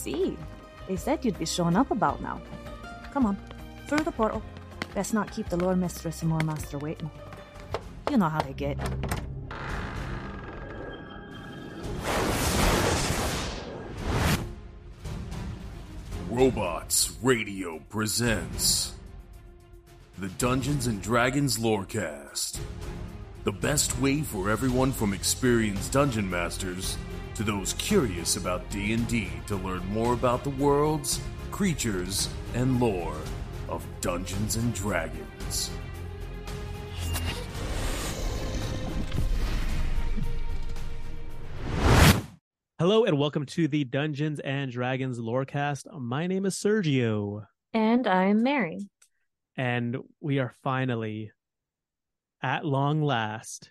See. They said you'd be showing up about now. Come on, through the portal. Best not keep the lore mistress and lore master waiting. You know how they get. Robots Radio presents the Dungeons and Dragons Lorecast. The best way for everyone from experienced dungeon masters to those curious about D&D to learn more about the worlds, creatures, and lore of Dungeons and Dragons. Hello and welcome to the Dungeons and Dragons Lorecast. My name is Sergio, And I'm Mary. and we are finally, at long last,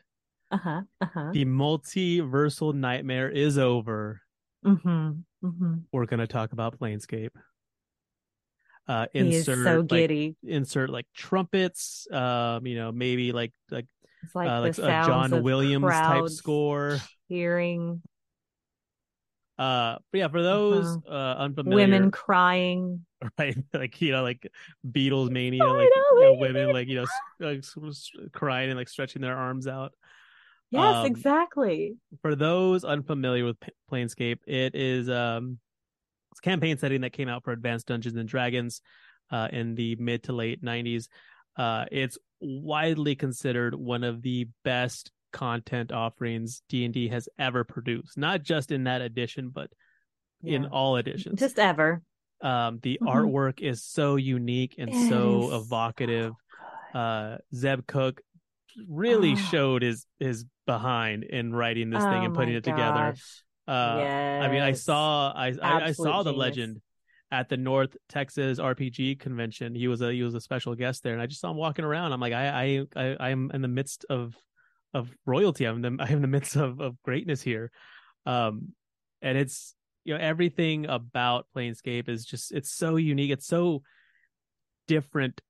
Uh huh. Uh huh. the multiversal nightmare is over. Mm-hmm. Mm-hmm. We're going to talk about Planescape. Uh, He is insert so like, giddy. insert like trumpets. Um, you know, maybe like like It's like uh, like a John Williams type score. Hearing Uh, but yeah, for those Uh-huh. uh unfamiliar, women crying. right? Like you know, like Beatles mania, like you know, women like you know, like crying and like stretching their arms out. Yes, Um, exactly. For those unfamiliar with P- Planescape, it is um, it's a campaign setting that came out for Advanced Dungeons and Dragons uh, in the mid to late '90s. Uh, it's widely considered one of the best content offerings D&D has ever produced, not just in that edition, but in all editions. Just ever. um the Mhm. artwork is so unique and It so evocative so uh zeb cook really Oh. showed his his behind in writing this thing Oh and putting it together. gosh. uh i mean i saw i i, I saw Absolute the legend at the north texas rpg convention. He was a he was a special guest there and i just saw him walking around. I'm like i i, I i'm in the midst of of royalty. I'm in the, i'm in the midst of of greatness here. Um and it's you know everything about planescape is just it's so unique. It's so different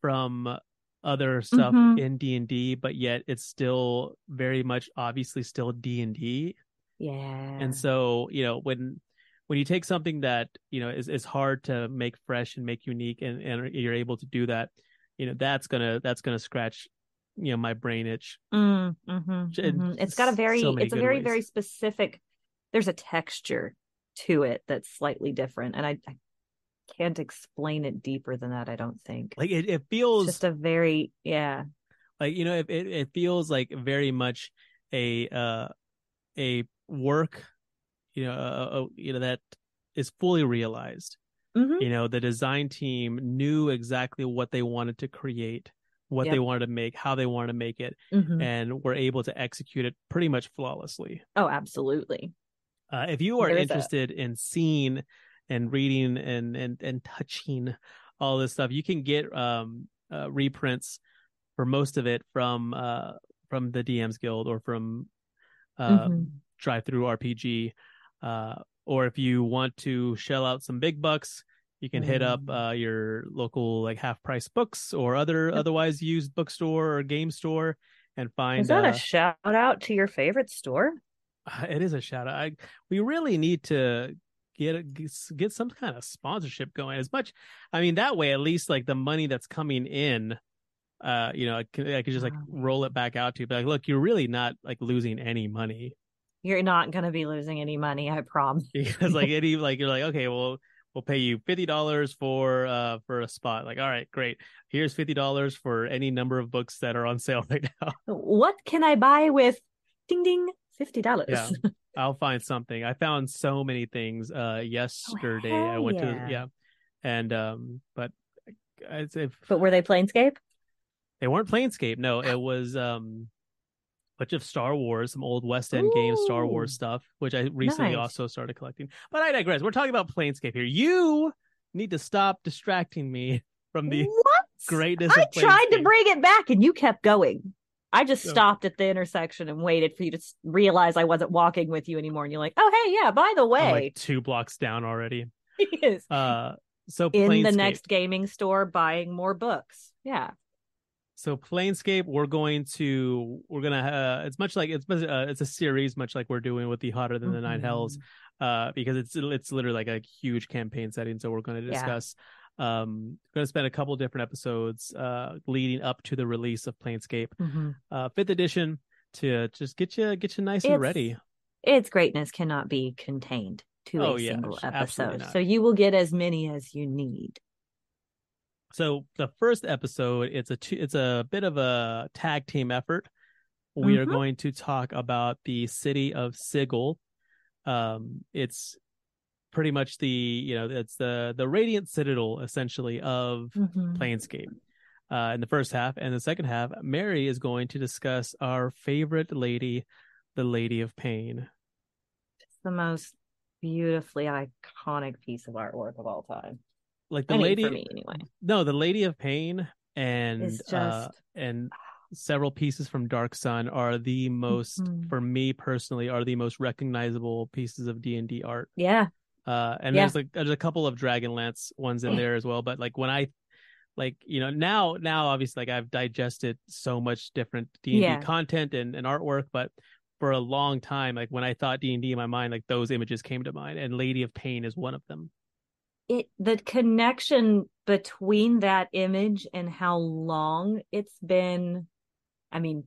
from other stuff Mhm. in d&d but yet it's still very much obviously still d&d Yeah. and so you know when when you take something that you know is, is hard to make fresh and make unique and, and you're able to do that you know that's gonna that's gonna scratch you know my brain itch Mm, mhm, in mhm. It's got a very, so it's a very, ways. very specific. There's a texture to it that's slightly different, and I, I can't explain it deeper than that. I don't think. like it, it It's feels just a very, yeah, like you know it, it it feels like very much a uh a work you know uh, uh, you know that is fully realized Mhm. you know the design team knew exactly what they wanted to create what they wanted to make how they wanted to make it Mhm. and were able to execute it pretty much flawlessly Oh, absolutely. uh, if you are There is a- interested in seeing and reading and and and touching all this stuff you can get um uh, reprints for most of it from uh from the DMs Guild or from uh Mhm. DriveThruRPG uh or if you want to shell out some big bucks you can hit up Mm. uh your local like half price books or other Yep. otherwise used bookstore or game store and find Is that uh, a shout out to your favorite store? it is a shout out. I, we really need to get get some kind of sponsorship going. As much, I mean, that way at least like the money that's coming in, uh, you know, I could, I could just like roll it back out to you. But like, look, you're really not like losing any money You're not going to be losing any money, I promise. because like any like you're like okay, well, we'll pay you fifty dollars for uh for a spot. Like, all right, great. Here's fifty dollars for any number of books that are on sale right now. What can I buy with ding ding $50? Yeah. I'll find something. I found so many things uh yesterday. I Oh, hell went to yeah. yeah, and um, but I'd say But were they Planescape? they weren't Planescape. No, it was um, a bunch of Star Wars, some old West End games, Star Wars stuff, which I recently Nice. also started collecting. But I digress. We're talking about Planescape here. You need to stop distracting me from the what? greatness I tried to bring it back and you kept going. I just stopped at the intersection and waited for you to realize I wasn't walking with you anymore. And you're like, oh, hey, yeah, by the way, like two blocks down already. yes. Uh, so in the next gaming store buying more books. Yeah. So Planescape, we're going to we're gonna uh, it's much like it's uh, it's a series, much like we're doing with the Hotter Than the Nine Hells, Mm-hmm. uh, because it's it's literally like a huge campaign setting. So we're going to Yeah. Um, going to spend a couple different episodes uh leading up to the release of Planescape, Mhm. uh, fifth edition, to just get you get you nice and ready. Its greatness cannot be contained to Oh, a yeah, single episode. So you will get as many as you need. So the first episode, it's a two, it's a bit of a tag team effort. We are Mhm. going to talk about the city of Sigil. Um, it's pretty much the you know it's the the radiant citadel essentially of Mhm. Planescape. Uh, in the first half and the second half, Mary is going to discuss our favorite lady, the Lady of Pain. It's the most beautifully iconic piece of artwork of all time. Like the I mean, lady, for me anyway. no, the Lady of Pain and It's uh, and several pieces from Dark Sun are the most Mhm. for me personally are the most recognizable pieces of D&D art. yeah. Uh and Yeah. there's like there's a couple of Dragonlance ones in there as well, but like when I like you know now now obviously like I've digested so much different D&D Yeah. content and, and artwork, but for a long time like when I thought D&D in my mind like those images came to mind and Lady of Pain is one of them. it the connection between that image and how long it's been i mean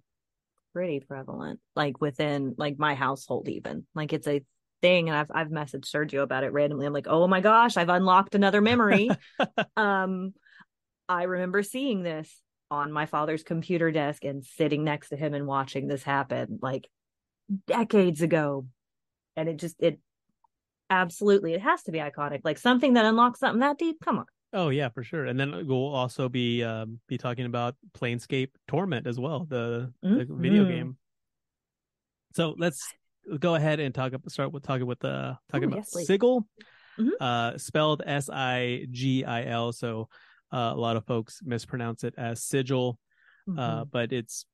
pretty prevalent like within like my household even like it's a thing and i've i've messaged sergio about it randomly. I'm like oh my gosh i've unlocked another memory. Um i remember seeing this on my father's computer desk and sitting next to him and watching this happen like decades ago. And it just it absolutely it has to be iconic like something that unlocks something that deep? Come on. Oh yeah, for sure. And then we'll also be um, be talking about Planescape Torment as well, the, the video game. So let's go ahead and talk. Up start with talking with the talking Ooh, about yes. Sigil, Mhm. uh, spelled S I G I L. So uh, a lot of folks mispronounce it as Sigil, uh, Mhm. but it's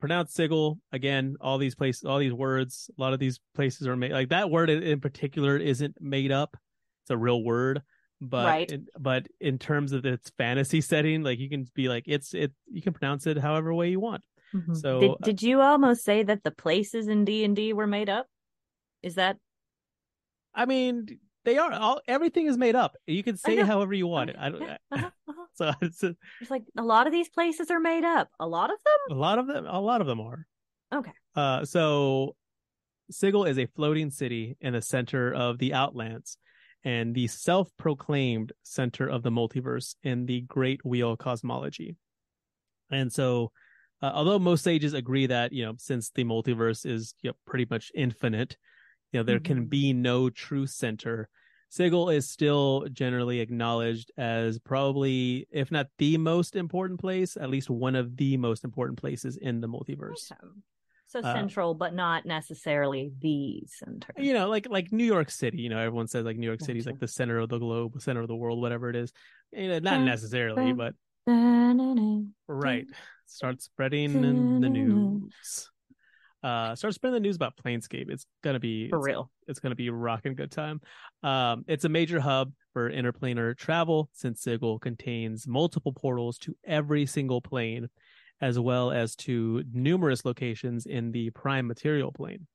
pronounced Sigil. Again, all these places, all these words, a lot of these places are made. Like that word in, in particular isn't made up; it's a real word. But Right. in, but in terms of its fantasy setting, like you can be like it's it you can pronounce it however way you want. Mhm. so, did, uh, did you almost say that the places in d&d were made up is that I mean, they are all everything is made up. You can say however you want it. I don't. Yeah, uh-huh, uh-huh. So it's a, it's like a lot of these places are made up a lot of them a lot of them. A lot of them are. Okay. Uh, so Sigil is a floating city in the center of the Outlands, and the self-proclaimed center of the multiverse in the Great Wheel cosmology. And so, uh, although most sages agree that you know, since the multiverse is you know, pretty much infinite, you know, there can Mhm. be no true center. Sigil is still generally acknowledged as probably, if not the most important place, at least one of the most important places in the multiverse. So Uh, central but not necessarily the center You know, like like New York City. You know, everyone says like New York City is like the center of the globe, the center of the world, whatever it is. You know, not necessarily, but right. Start spreading in the news. Uh, start spreading the news about Planescape. It's gonna be for it's- real it's going to be rocking good time. Um, it's a major hub for interplanar travel since Sigil contains multiple portals to every single plane, as well as to numerous locations in the prime material plane.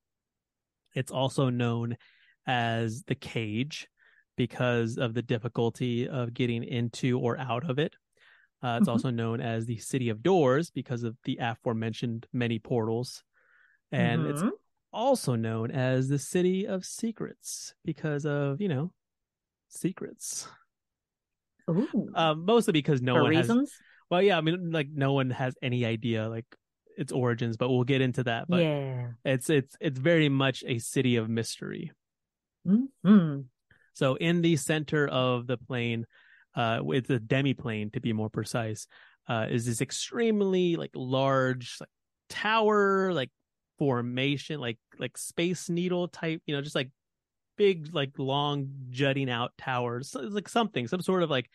It's also known as the cage because of the difficulty of getting into or out of it. Uh, it's Mhm. also known as the City of Doors because of the aforementioned many portals. And it's Mhm. also known as the City of Secrets because of, you know, secrets. Um, mostly because no for one has well, yeah, I mean, like no one has any idea. Like its origins, but we'll get into that. But yeah. it's it's it's very much a city of mystery. hmm So in the center of the plane, uh, it's a demi-plane to be more precise, uh, is this extremely like large like tower, like formation, like like space needle type, you know, just like big, like long jutting out towers, So it's like something, some sort of like,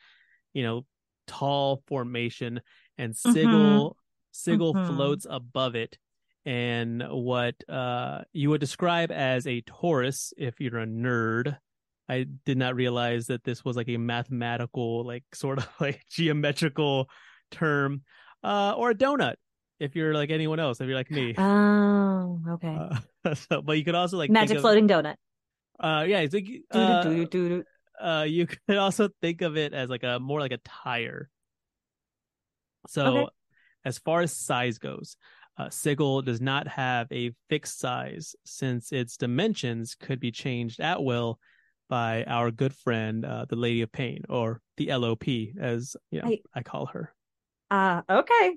you know, tall formation, and Sigil Sigil Mhm. floats above it. And what uh, you would describe as a torus, if you're a nerd, I did not realize that this was like a mathematical, like sort of like geometrical term, uh, or a donut. If you're like anyone else, if you're like me, Oh, okay. uh, so, but you could also like Magic think of, floating donut. Uh, yeah, it's like uh, uh, you could also think of it as like a more like a tire. So, Okay. as far as size goes, uh, Sigil does not have a fixed size since its dimensions could be changed at will by our good friend, uh, the Lady of Pain, or the LOP, as you know, I, I- call her. Ah, okay.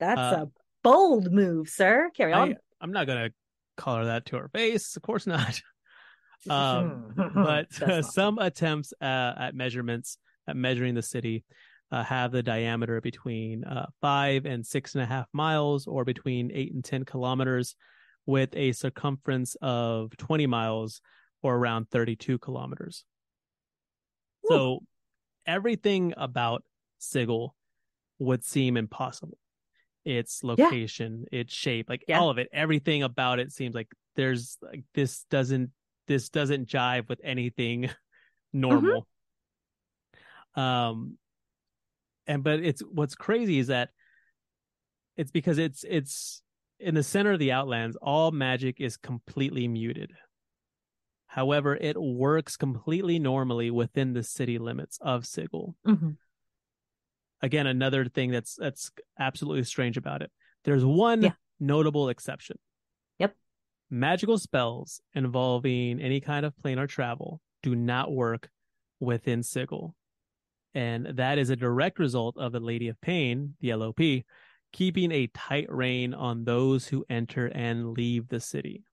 That's Uh, a bold move, sir. Carry on. I, I'm not gonna call her that to her face, of course not. um, but not- some attempts uh, at measurements at measuring the city uh, have the diameter between uh, five and six and a half miles or between eight and ten kilometers with a circumference of 20 miles or around 32 kilometers. So everything about sigil would seem impossible. Its location its shape like Yeah. all of it everything about it seems like there's like this doesn't this doesn't jive with anything normal. Um and but it's what's crazy is that it's because it's it's in the center of the outlands all magic is completely muted however it works completely normally within the city limits of sigil Mhm. again another thing that's that's absolutely strange about it there's one Yeah. notable exception Yep. magical spells involving any kind of planar travel do not work within sigil and that is a direct result of the lady of pain the lop keeping a tight rein on those who enter and leave the city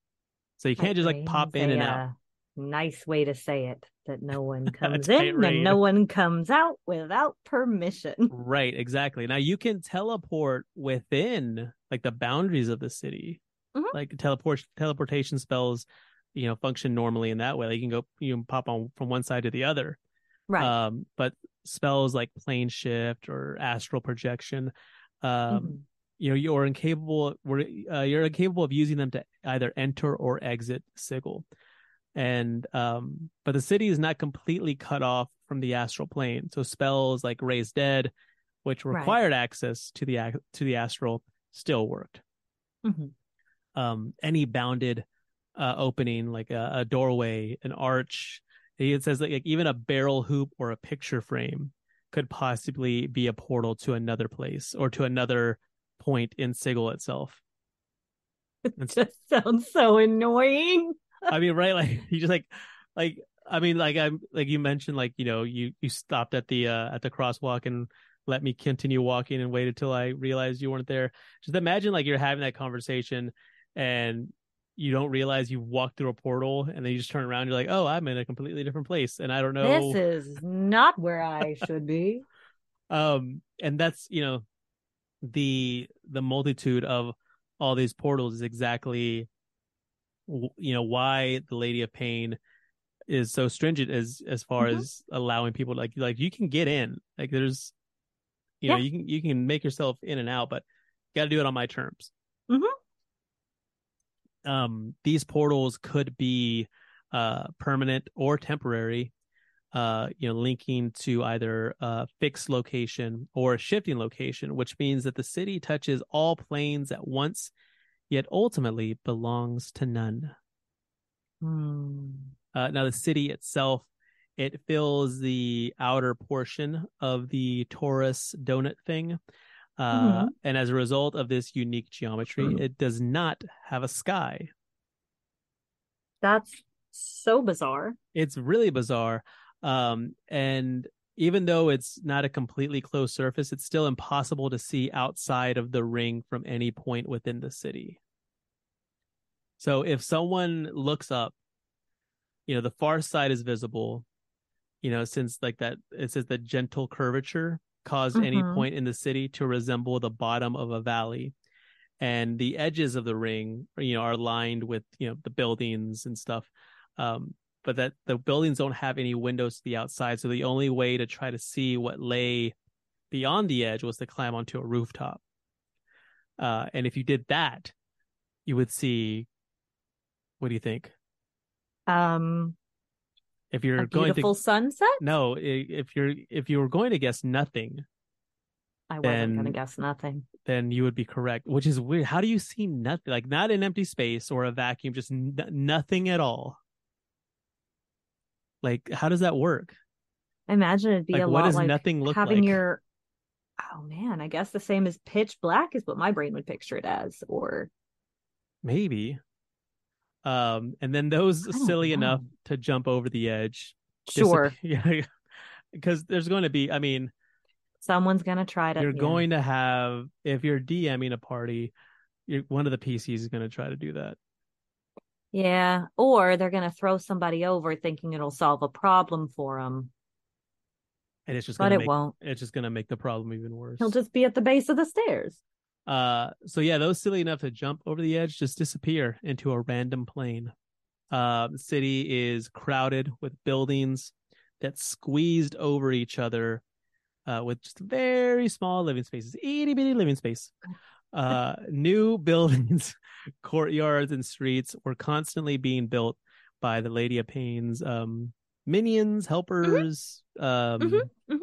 so you can't just like pop in and out uh, Nice way to say it. That no one comes in and no one comes out without permission. Right, exactly. Now you can teleport within like the boundaries of the city. Mhm. Like teleport teleportation spells, you know, function normally in that way. Like you can go you can pop on from one side to the other. Right. Um, but spells like plane shift or astral projection, um, Mhm. you know, you're incapable uh, you're incapable of using them to either enter or exit Sigil. And um, but the city is not completely cut off from the astral plane. So spells like Raise Dead, which Right. required access to the to the astral, still worked. Mhm. Um, any bounded uh, opening, like a, a doorway, an arch, it says like, like even a barrel hoop or a picture frame could possibly be a portal to another place or to another point in Sigil itself. It just sounds so annoying. I mean, right? Like you just like, like I mean, like I'm like you mentioned, like you know, you you stopped at the uh at the crosswalk and let me continue walking and waited till I realized you weren't there. Just imagine like you're having that conversation and you don't realize you walked through a portal and then you just turn around. You're like, oh, I'm in a completely different place and I don't know. This is not where I should be. um and that's you know the the multitude of all these portals is exactly you know why the lady of pain is so stringent as as far Mhm. as allowing people like like you can get in like there's you know you can you can make yourself in and out but you got to do it on my terms Mhm. um these portals could be uh permanent or temporary uh you know linking to either a fixed location or a shifting location which means that the city touches all planes at once yet ultimately belongs to none Hmm. uh, now the city itself it fills the outer portion of the torus donut thing uh, Mhm. and as a result of this unique geometry it does not have a sky That's so bizarre. it's really bizarre um and even though it's not a completely closed surface, it's still impossible to see outside of the ring from any point within the city. So if someone looks up, you know, the far side is visible, you know, since like that, it says the gentle curvature caused any Mhm. point in the city to resemble the bottom of a valley. And the edges of the ring, you know, are lined with, you know, the buildings and stuff. Um, but that the buildings don't have any windows to the outside. So the only way to try to see what lay beyond the edge was to climb onto a rooftop. Uh, and if you did that, you would see. What do you think? Um, If you're going beautiful to sunset. no, if you're if you were going to guess nothing, I wasn't gonna guess nothing. then you would be correct. Which is weird. How do you see nothing? Like not an empty space or a vacuum, just n- nothing at all. Like how does that work? I imagine it'd be Like a what lot does like nothing look having like? your. Oh man, I guess the same as pitch black is what my brain would picture it as, or Maybe. Um, and then those don't silly enough to jump over the edge. sure, Yeah, because there's going to be. I mean, someone's gonna try to. you're yeah. going to have if you're DMing a party, you're one of the PCs is going to try to do that. Yeah, or they're gonna throw somebody over thinking it'll solve a problem for them. and it's just but it make won't. it's just gonna make the problem even worse. He'll just be at the base of the stairs. Uh, so yeah, those silly enough to jump over the edge just disappear into a random plane. Uh, the city is crowded with buildings that squeezed over each other, uh, with just very small living spaces, itty bitty living space. Uh, new buildings, courtyards, and streets were constantly being built by the Lady of Pain's um, minions, helpers, um, Mhm.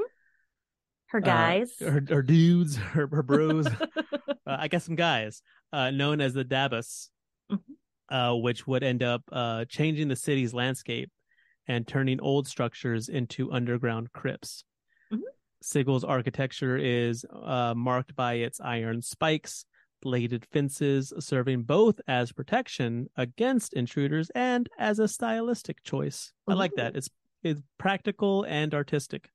Her uh, guys. her, her dudes, her, her bros. uh, I got some guys uh, known as the Dabus, Mhm. uh, which would end up uh, changing the city's landscape and turning old structures into underground crypts. Mhm. Sigil's architecture is uh, marked by its iron spikes, bladed fences, serving both as protection against intruders and as a stylistic choice. I like that. It's it's practical and artistic.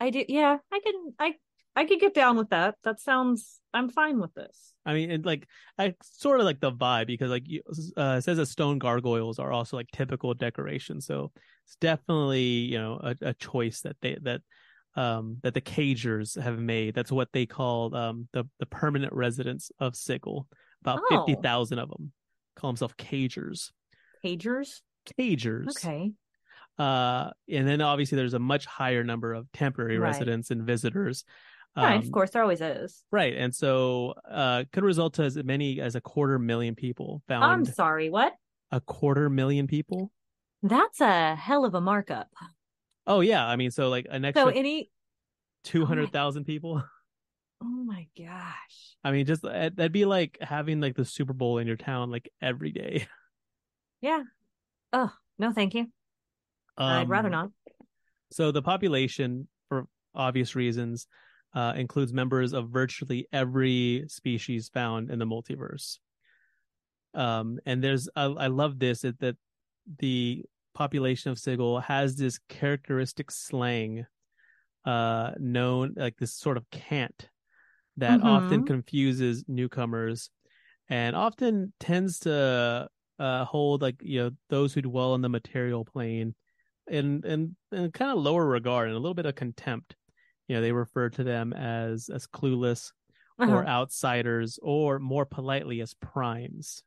I do. Yeah, I can. I I could get down with that. That sounds. I'm fine with this. I mean, and like I sort of like the vibe because like you, uh, it says that stone gargoyles are also like typical decoration, so it's definitely you know a, a choice that they that um that the cagers have made. That's what they call um the the permanent residents of Sigil. About Oh. fifty thousand of them call themselves cagers. Cagers. Cagers. Okay. Uh, and then obviously there's a much higher number of temporary Right. residents and visitors. right. Um, Of course, there always is. Right. And so uh could result to as many as a quarter million people found. I'm sorry. What? a quarter million people. That's a hell of a markup. Oh yeah. I mean so like an So extra any. two hundred thousand people. Oh my gosh. I mean just uh, that'd be like having like the Super Bowl in your town like every day. Yeah. Oh no, thank you. I'd rather Um, not. So the population, for obvious reasons, uh, includes members of virtually every species found in the multiverse. Um, and there's, I, I love this that, that the population of Sigil has this characteristic slang, uh, known like this sort of cant that often Mhm. confuses newcomers, and often tends to uh, hold like you know those who dwell on the material plane in in, in kind of lower regard and a little bit of contempt. You know, they refer to them as as clueless or Uh-huh. outsiders, or more politely as primes.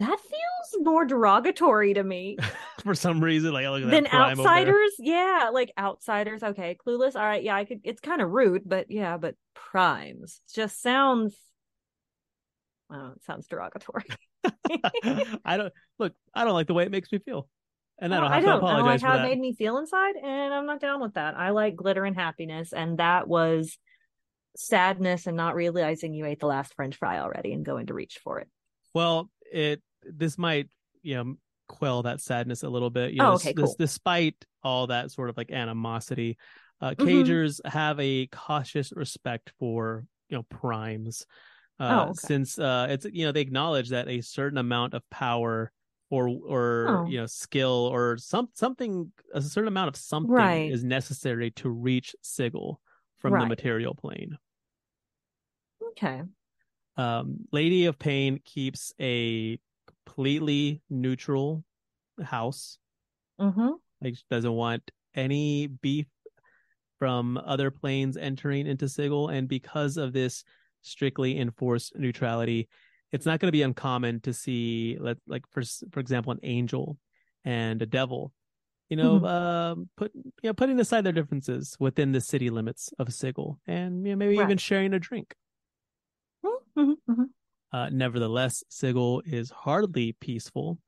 That feels more derogatory to me For some reason, like look at than outsiders. Yeah, like outsiders. Okay, clueless. All right, yeah, I could. It's kind of rude, but yeah, but primes just sounds. Oh, it sounds derogatory. I don't look. I don't like the way it makes me feel, and I don't have I don't. I don't like for how that. it made me feel inside, and I'm not down with that. I like glitter and happiness, and that was sadness and not realizing you ate the last French fry already and going to reach for it. Well, it this might you know quell that sadness a little bit. You Oh, know, okay, s- cool. despite all that sort of like animosity, uh, Mhm. cagers have a cautious respect for you know primes. Uh, Oh, okay. since uh, it's you know they acknowledge that a certain amount of power or or Oh. you know skill or some something a certain amount of something Right. is necessary to reach Sigil from the material plane. Okay. Um, Lady of Pain keeps a completely neutral house. Mm-hmm. Like she doesn't want any beef from other planes entering into Sigil, and because of this strictly enforced neutrality, it's not going to be uncommon to see, let like for for example, an angel and a devil. You know, Mhm. um, put you know, putting aside their differences within the city limits of Sigil, and you know, maybe Right. even sharing a drink. Mm-hmm. Mm-hmm. Uh, nevertheless, Sigil is hardly peaceful,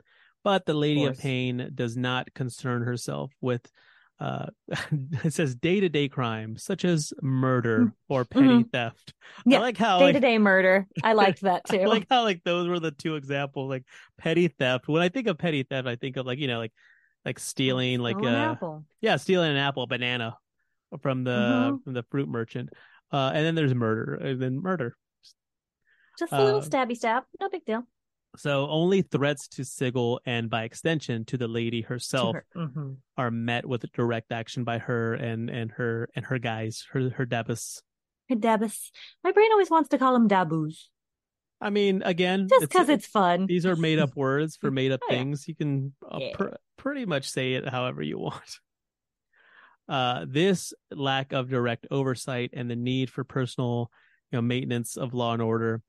but the Lady of, course. Pain does not concern herself with, uh, it says day to day crime such as murder or petty theft. Mm-hmm. Yeah, I like how day to day murder. I liked that too. I like how like those were the two examples, like petty theft. When I think of petty theft, I think of like you know like like stealing like an uh apple. yeah stealing an apple, a banana from the Mhm. from the fruit merchant, uh, and then there's murder, and then murder. Just a little uh, stabby stab. No big deal. So only threats to Sigil and by extension to the lady herself her. Mhm. are met with direct action by her and and her and her guys, her her Dabus. Her Dabus. My brain always wants to call them Dabus. I mean, again, Just because it's fun. these are made up words for made up Oh, things. You can uh, Yeah. pr- pretty much say it however you want. Uh, this lack of direct oversight and the need for personal, you know, maintenance of law and order,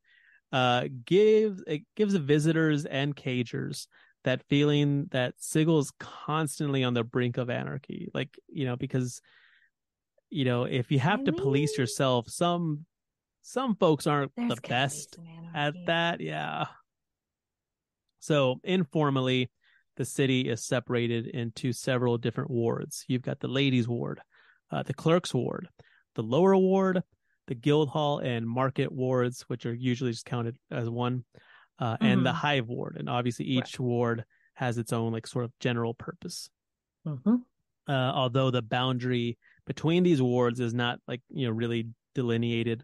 uh, gives it gives the visitors and cagers that feeling that Sigil is constantly on the brink of anarchy. Like you know, because you know, if you have I to police yourself, some some folks aren't the be best at that. Yeah. So informally, the city is separated into several different wards. You've got the ladies' ward, uh, the clerks' ward, the lower ward, the guild hall and market wards, which are usually just counted as one, uh, and the Mhm. hive ward. And obviously, each ward has its own like sort of general purpose. Mhm. Uh, although the boundary between these wards is not like you know really delineated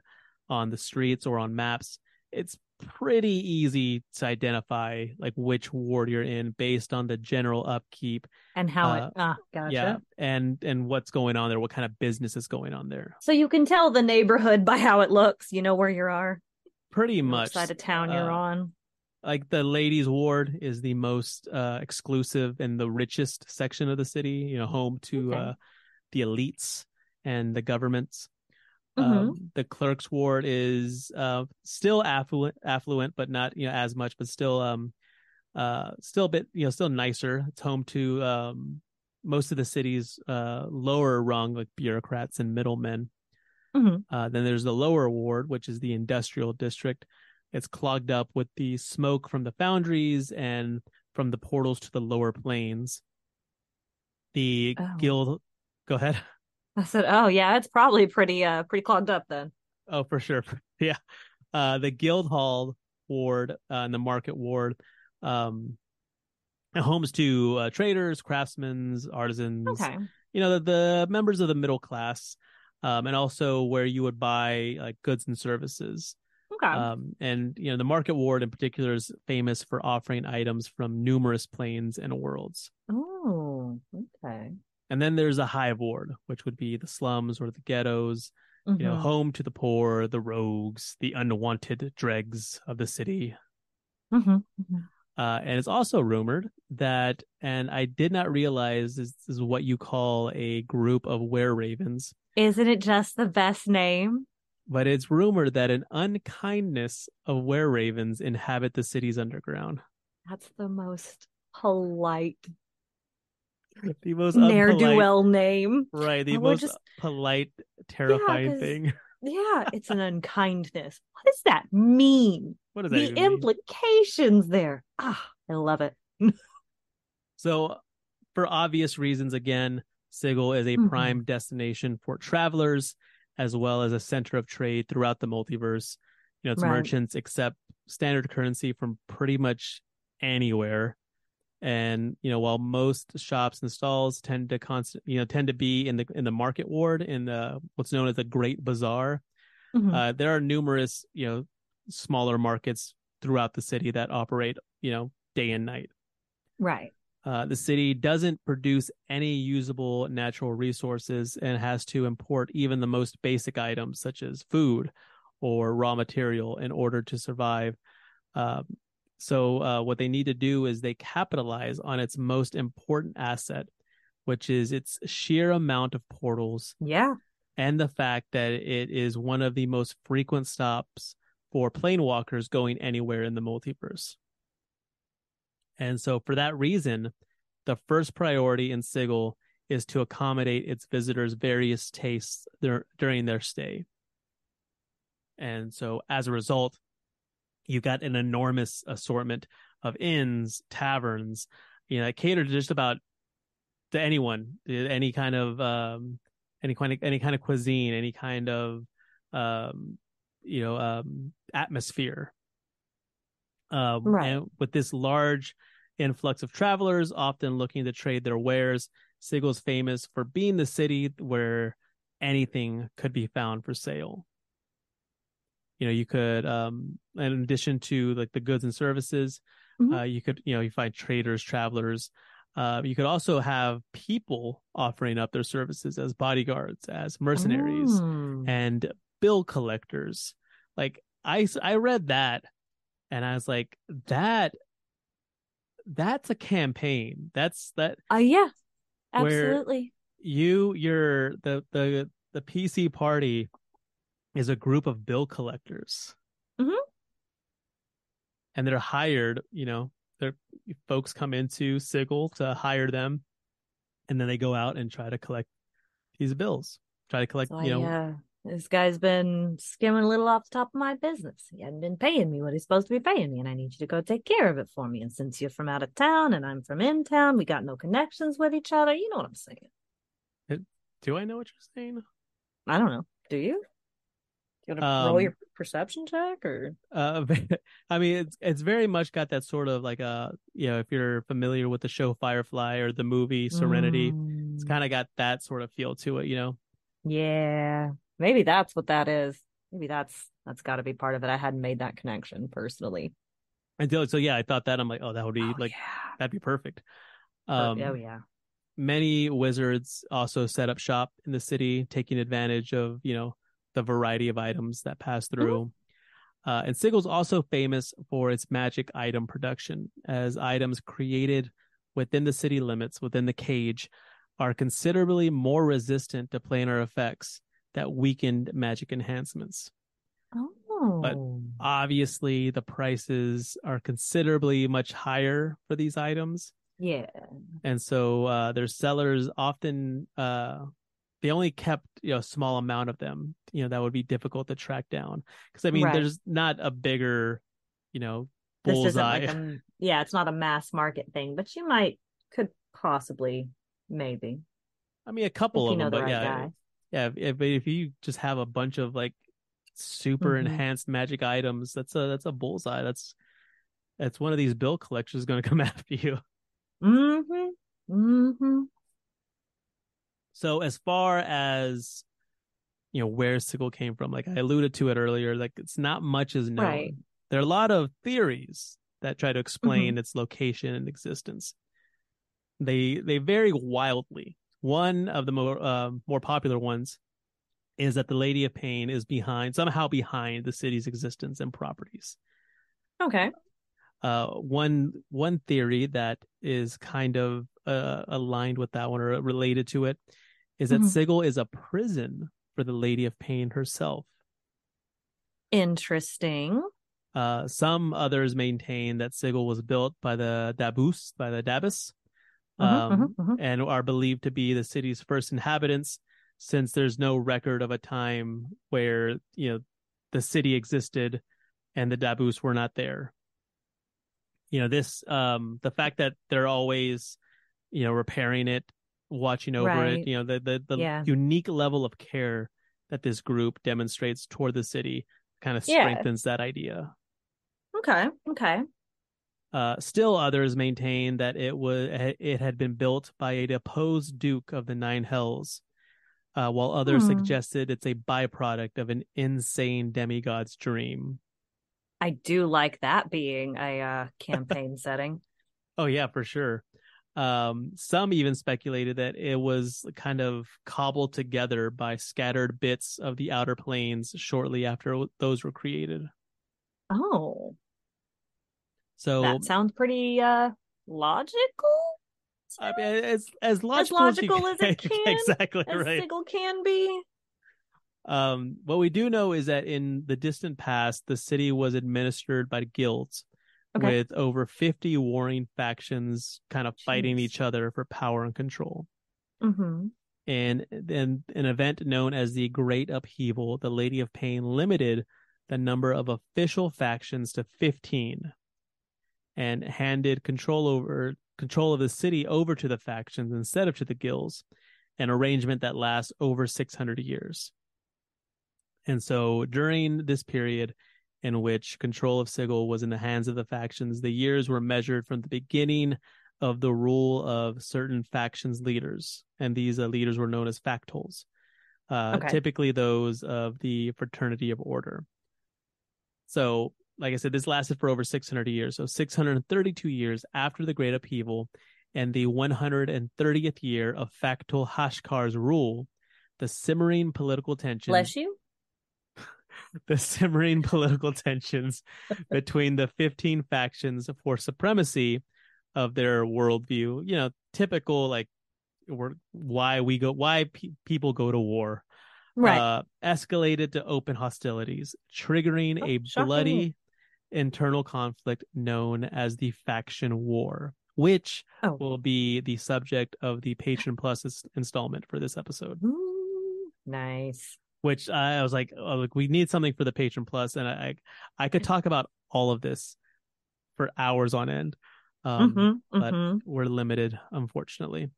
on the streets or on maps, it's pretty easy to identify like which ward you're in based on the general upkeep And how Uh, it. Ah, gotcha. yeah and and what's going on there what kind of business is going on there So you can tell the neighborhood by how it looks. You know where you are. pretty much side of town you're uh, on. like the ladies ward is the most uh exclusive and the richest section of the city you know home to Okay. uh the elites and the governments Mhm. um, the clerks ward is uh still affluent affluent but not you know as much but still um uh still a bit you know still nicer it's home to um most of the city's uh lower rung like bureaucrats and middlemen Mhm. uh, then there's the lower ward, which is the industrial district. It's clogged up with the smoke from the foundries and from the portals to the lower planes. The Oh. guild, go ahead. I said, "Oh yeah, it's probably pretty uh pretty clogged up then." Oh, for sure. yeah. Uh, the guild hall ward uh, and the market ward, um, homes to uh, traders, craftsmen, artisans, Okay. you know, the, the members of the middle class, um, and also where you would buy like goods and services. Okay. Um, and you know, the market ward in particular is famous for offering items from numerous planes and worlds. oh, okay. And then there's a hive ward, which would be the slums or the ghettos, you know, Mhm. home to the poor, the rogues, the unwanted dregs of the city. Mhm. Mhm. Uh, and it's also rumored that, and I did not realize this is what you call a group of were ravens, Isn't it just the best name? but it's rumored that an unkindness of were ravens inhabit the city's underground. That's the most polite The most ne'er do well name. Right, the And most just- polite, terrifying 'cause- thing. Yeah, it's an unkindness. What does that mean? What does that The even mean? implications there. Ah, I love it. So, for obvious reasons, again, Sigil is a Mhm. prime destination for travelers as well as a center of trade throughout the multiverse. You know, its Right. merchants accept standard currency from pretty much anywhere. And you know, while most shops and stalls tend to constant, you know, tend to be in the in the market ward in the what's known as the Great Bazaar, Mhm. uh, there are numerous you know smaller markets throughout the city that operate you know day and night Right. Uh, the city doesn't produce any usable natural resources and has to import even the most basic items such as food or raw material in order to survive. Um, so, uh, what they need to do is they capitalize on its most important asset, which is its sheer amount of portals Yeah. and the fact that it is one of the most frequent stops for planewalkers going anywhere in the multiverse. And so, for that reason, the first priority in Sigil is to accommodate its visitors' various tastes during their stay. And so, as a result, you got an enormous assortment of inns, taverns, you know, that cater to just about to anyone, any kind of um, any kind of any kind of cuisine, any kind of um, you know um, atmosphere. Um, Right. And with this large influx of travelers, often looking to trade their wares, Sigil's famous for being the city where anything could be found for sale. You know, you could, um, in addition to like the goods and services, Mhm. uh, you could, you know, you find traders, travelers. Uh, you could also have people offering up their services as bodyguards, as mercenaries, Mm. and bill collectors. Like I, I read that, and I was like, that, that's a campaign. That's that Uh, yeah. Absolutely. you, you're the the the PC party is a group of bill collectors. Mhm. And they're hired, you know, their folks come into Sigil to hire them, and then they go out and try to collect these bills. Try to collect, So you know, uh, this guy's been skimming a little off the top of my business. He hadn't been paying me what he's supposed to be paying me, and I need you to go take care of it for me. And since you're from out of town and I'm from in town, we got no connections with each other. You know what I'm saying? do I know what you're saying? I don't know. Do you? You want to roll Um, your perception check or? Uh, I mean, it's it's very much got that sort of like a you know, if you're familiar with the show Firefly or the movie Serenity, it's Mm, kind of got that sort of feel to it, you know. Yeah, maybe that's what that is. Maybe that's that's got to be part of it. I hadn't made that connection personally. Until so, yeah, I thought that I'm like, oh, that would be Oh, like yeah. that'd be perfect. Oh, Um, oh yeah. many wizards also set up shop in the city, taking advantage of you know the variety of items that pass through. Uh, and Sigil's also famous for its magic item production, as items created within the city limits, within the cage, are considerably more resistant to planar effects that weakened magic enhancements. Oh, But Obviously, the prices are considerably much higher for these items yeah. and so uh, their sellers often uh, they only kept you know a small amount of them you know that would be difficult to track down because i mean Right. there's not a bigger you know This isn't bullseye like a yeah, it's not a mass market thing, but you might could possibly maybe i mean a couple of you know them the but right yeah guy. yeah if, if, you just have a bunch of like super Mhm. enhanced magic items that's a that's a bullseye that's that's one of these bill collectors going to come after you Mm-hmm. Mm-hmm. So as far as you know where Sigil came from, like I alluded to it earlier, like it's not much is known. Right. There are a lot of theories that try to Mm-hmm. explain its location and existence. They they vary wildly. One of the more uh, more popular ones is that the Lady of Pain is behind somehow behind the city's existence and properties. Okay. Uh, one one theory that is kind of uh, aligned with that one or related to it is that Mhm. Sigil is a prison for the Lady of Pain herself. Interesting. Uh, some others maintain that Sigil was built by the Dabus, by the Dabus, Mhm, um, mhm, mhm. and are believed to be the city's first inhabitants, since there's no record of a time where you know the city existed and the Dabus were not there. You know this, um, the fact that they're always, you know, repairing it, watching over Right. it, you know, the the, the Yeah. unique level of care that this group demonstrates toward the city kind of Yeah. strengthens that idea. Okay. Okay. Uh, still, others maintain that it was it had been built by a deposed duke of the Nine Hells, uh, while others Hmm. suggested it's a byproduct of an insane demigod's dream. I do like that being a uh, campaign setting. Oh yeah, for sure. Um, some even speculated that it was kind of cobbled together by scattered bits of the outer planes shortly after those were created. Oh, So that sounds pretty uh logical. I mean, as as logical, logical as, as it can, exactly As right. Sigil can be. Um, what we do know is that in the distant past, the city was administered by guilds Okay. with over 50 warring factions kind of fighting each other for power and control. Mm-hmm. And then an event known as the Great Upheaval, the Lady of Pain limited the number of official factions to 15 and handed control over control of the city over to the factions instead of to the guilds, an arrangement that lasts over 600 years. And so during this period in which control of Sigil was in the hands of the factions, the years were measured from the beginning of the rule of certain factions leaders, and these uh, leaders were known as factols, uh, Okay. typically those of the Fraternity of Order. So, like I said, this lasted for over 600 years. So, 632 years after the Great Upheaval and the 130th year of Factol Hashkar's rule, the simmering political tensions Bless you. the simmering political tensions between the 15 factions for supremacy of their worldview. You know, typical like we're, why we go, why pe- people go to war, Right. uh, escalated to open hostilities, triggering Oh, a shocking. bloody internal conflict known as the faction war, which Oh. will be the subject of the Patron Plus installment for this episode Ooh, nice. Which I was like, oh, like we need something for the patron plus, and I I could talk about all of this for hours on end. Um, Mhm, but- mhm. We're limited, unfortunately.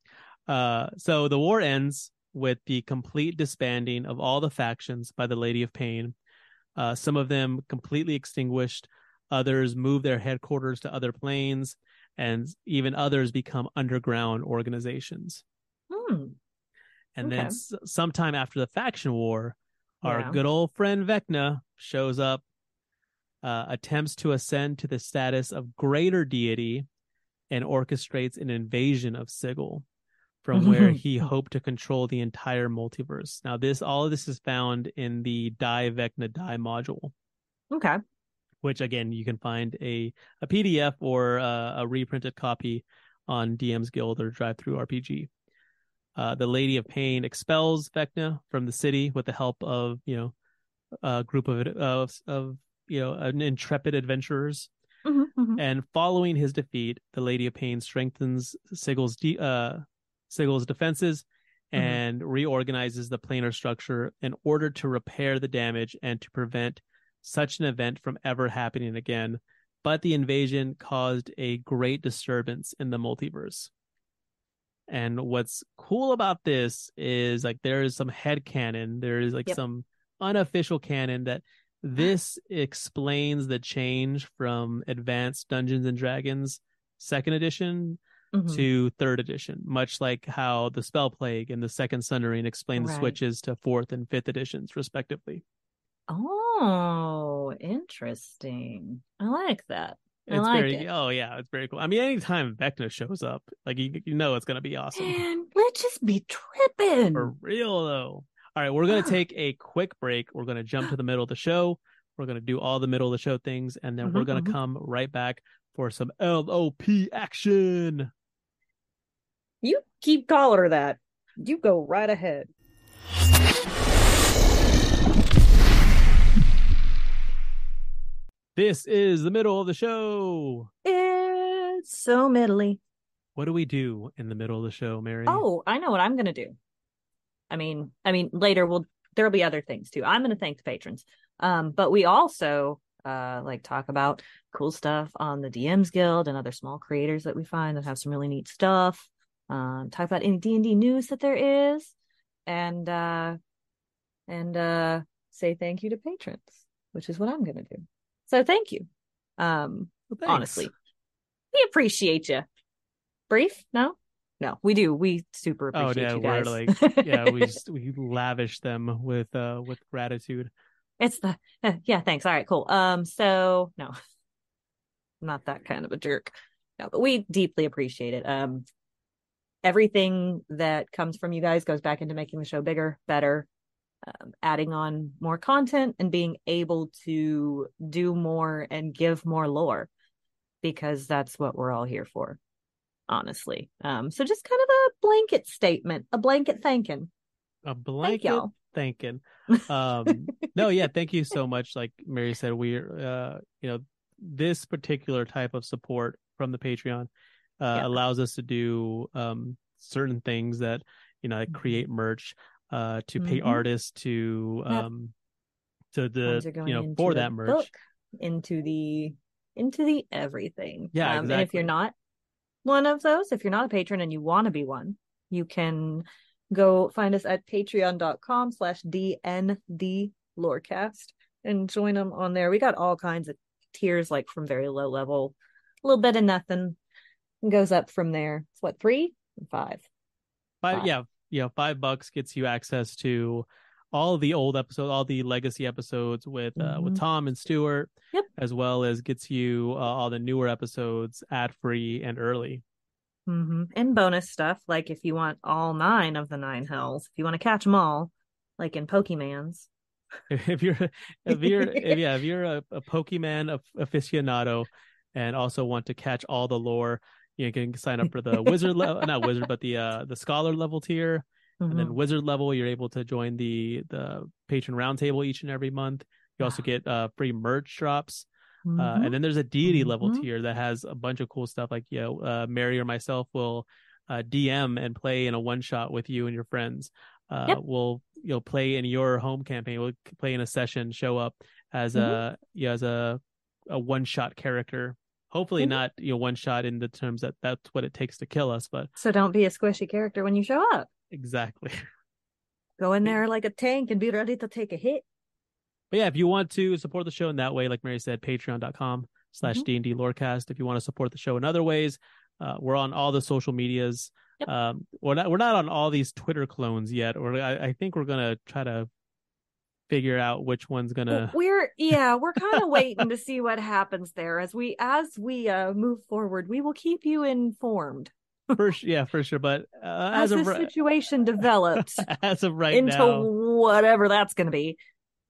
Uh, so the war ends with the complete disbanding of all the factions by the Lady of Pain. Uh, some of them completely extinguished, others move their headquarters to other planes, and even others become underground organizations. Hmm. And then s- sometime after the faction war, our Yeah. good old friend Vecna shows up, uh, attempts to ascend to the status of greater deity, and orchestrates an invasion of Sigil, from where he hoped to control the entire multiverse. Now, this all of this is found in the Die Vecna Die module, Okay. which again you can find a a PDF or uh, a reprinted copy on DM's Guild or DriveThruRPG. Uh, the Lady of Pain expels Vecna from the city with the help of you know a group of of, of you know an intrepid adventurers. Mhm, mhm. And following his defeat, the Lady of Pain strengthens Sigil's de- uh, Sigil's defenses Mhm. and reorganizes the planar structure in order to repair the damage and to prevent such an event from ever happening again. But the invasion caused a great disturbance in the multiverse. And what's cool about this is like there is some head canon, there is like Yep. some unofficial canon that this explains the change from Advanced Dungeons and Dragons second edition Mhm. to third edition, much like how the Spell Plague and the Second Sundering explain the switches to fourth and fifth editions, respectively. Oh, interesting. I like that. It's like very, it. oh yeah, it's very cool. I mean, anytime Vecna shows up, like you, you know, it's gonna be awesome. Man, let's just be tripping. For real though. All right, we're gonna take a quick break. We're gonna jump to the middle of the show. We're gonna do all the middle of the show things, and then we're Mhm, gonna mhm. come right back for some LOP action. You keep calling her that. You go right ahead. This is the middle of the show. It's so middly. What do we do in the middle of the show, Mary? Oh, I know what I'm gonna do. I mean, I mean, later we'll there'll be other things too. I'm gonna thank the patrons. Um, but we also uh like talk about cool stuff on the DMs Guild and other small creators that we find that have some really neat stuff. Um, talk about any D and D news that there is, and uh and uh say thank you to patrons, which is what I'm gonna do. So thank you. Um, Well, honestly, we appreciate you. Brief? No, no, we do. We super Oh appreciate yeah, you we're guys. like yeah, we just we lavish them with uh with gratitude. it's the eh, yeah. Thanks. All right, cool. Um, so no, I'm not that kind of a jerk. no, but we deeply appreciate it. Um, everything that comes from you guys goes back into making the show bigger, better, um, adding on more content, and being able to do more and give more lore because that's what we're all here for, honestly. Um, so just kind of a blanket statement, a blanket thanking. A blanket y'all. thanking. Um, no, yeah, thank you so much. Like Mary said, we're uh, you know, this particular type of support from the Patreon uh, Yeah. allows us to do um certain things that you know, like Mhm. create merch, uh, to pay Mhm. artists, to um, to the you know for that merch. book, into the into the everything. Yeah, um, And if you're not one of those, if you're not a patron and you want to be one, you can go find us at patreon.com slash DND Lorecast and join them on there. We got all kinds of tiers, like from very low level, a little bit of nothing, and goes up from there. It's what, three? Five. Five, Five. yeah, you know, five bucks gets you access to all the old episodes, all the legacy episodes with uh, with Mhm. Tom and Stuart, Yep. as well as gets you uh, all the newer episodes ad free and early. hmm And bonus stuff, like if you want all nine of the nine hells, if you want to catch them all, like in Pokemans. If you're, if you're, if, yeah, if you're a, a Pokemon aficionado and also want to catch all the lore, you can sign up for the wizard level, not wizard, but the uh the scholar level tier. and then Mhm. wizard level you're able to join the the patron roundtable each and every month you also get uh free merch drops uh, Mhm. and then there's a deity level Mhm. tier that has a bunch of cool stuff like you know uh mary or myself will uh dm and play in a one shot with you and your friends uh Yep. we'll you'll play in your home campaign we'll play in a session show up as Mhm. a yeah as a a one shot character hopefully Mhm. not you know one shot in the terms that that's what it takes to kill us but So don't be a squishy character when you show up. exactly Go in there like a tank and be ready to take a hit. But yeah, if you want to support the show in that way, like Mary said, patreon.com slash. D&D Lorecast. If you want to support the show in other ways, uh, we're on all the social medias. Yep. Um, we're not, we're not on all these Twitter clones yet, or I, I think we're going to try to figure out which one's to, We're yeah, we're kind of waiting to see what happens there as we as we uh move forward. We will keep you informed for sure. Yeah, for sure. But uh, as, as, the situation develops as of right into now, whatever that's going to be.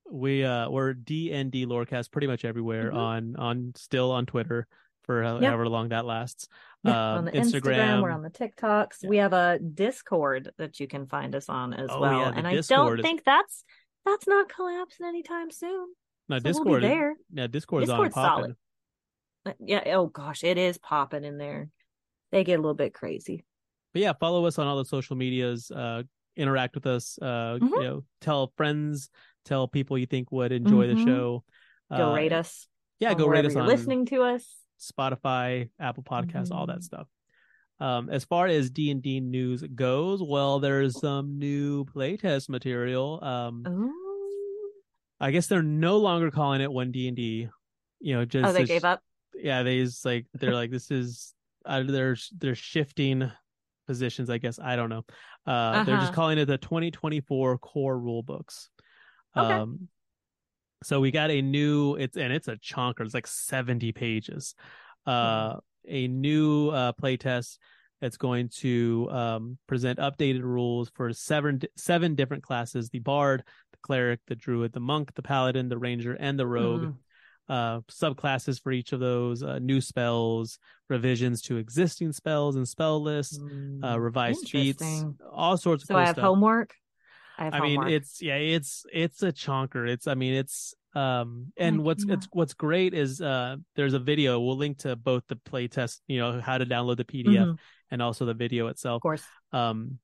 we, uh, we're D&D Lorecast pretty much everywhere Mhm. on, on still on Twitter for Yep. however long that lasts. Yeah, Um, on the Instagram, we're on the TikToks. Yeah. We have a Discord that you can find us on as Oh, well. yeah, and I don't is- think that's that's not collapsing anytime soon. no, so we'll Discord, is- there. yeah, Discord's on Discord's popping. solid. Uh, Yeah, oh gosh, it is popping in there. They get a little bit crazy. but yeah, follow us on all the social medias. Uh, interact with us. Uh, Mhm. you know, tell friends, tell people you think would enjoy the Mhm. show. Go Uh, rate us. Yeah, go rate us on listening to us. Spotify, Apple Podcasts, all that Mhm. stuff. Um, as far as D and D news goes, well, there's some new playtest material. Um, Oh, I guess they're no longer calling it one D and D. You know, just oh they gave up. yeah they just like they're like this is uh, they're they're shifting positions i guess i don't know uh they're just Uh-huh. calling it the 2024 core rule books Okay. um so we got a new it's and it's a chonker it's like 70 pages uh a new uh playtest that's going to um present updated rules for seven seven different classes the bard the cleric the druid the monk the paladin the ranger and the rogue Mm. uh subclasses for each of those uh, new spells revisions to existing spells and spell lists uh Mm, revised feats all sorts of So cool I have stuff homework. I have i mean homework. it's yeah it's it's a chonker it's i mean it's um and Heck what's yeah. it's what's great is uh there's a video we'll link to both the playtest you know how to download the pdf Mhm, and also the video itself of course. um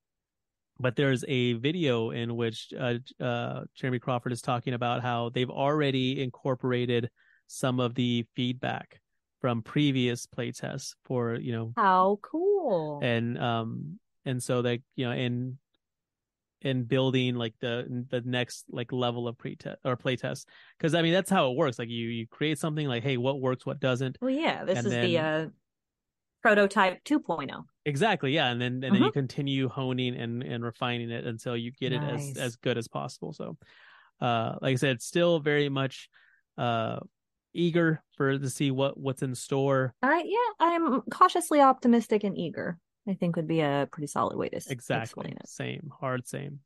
but there's a video in which uh, uh, Jeremy Crawford is talking about how they've already incorporated some of the feedback from previous playtests for you know How cool. and um and so that you know in in building like the the next like level of pre-test or playtest because I mean that's how it works like you you create something like hey what works what doesn't well, yeah, this is the then- uh, prototype oh. 2.0. Exactly, yeah, and then and then you Mhm. continue honing and and refining it until you get it as as good as possible. So, uh, like I said, still very much uh eager for to see what what's in store. I yeah, I'm cautiously optimistic and eager. I think would be a pretty solid way to Exactly. explain it. Same, hard same.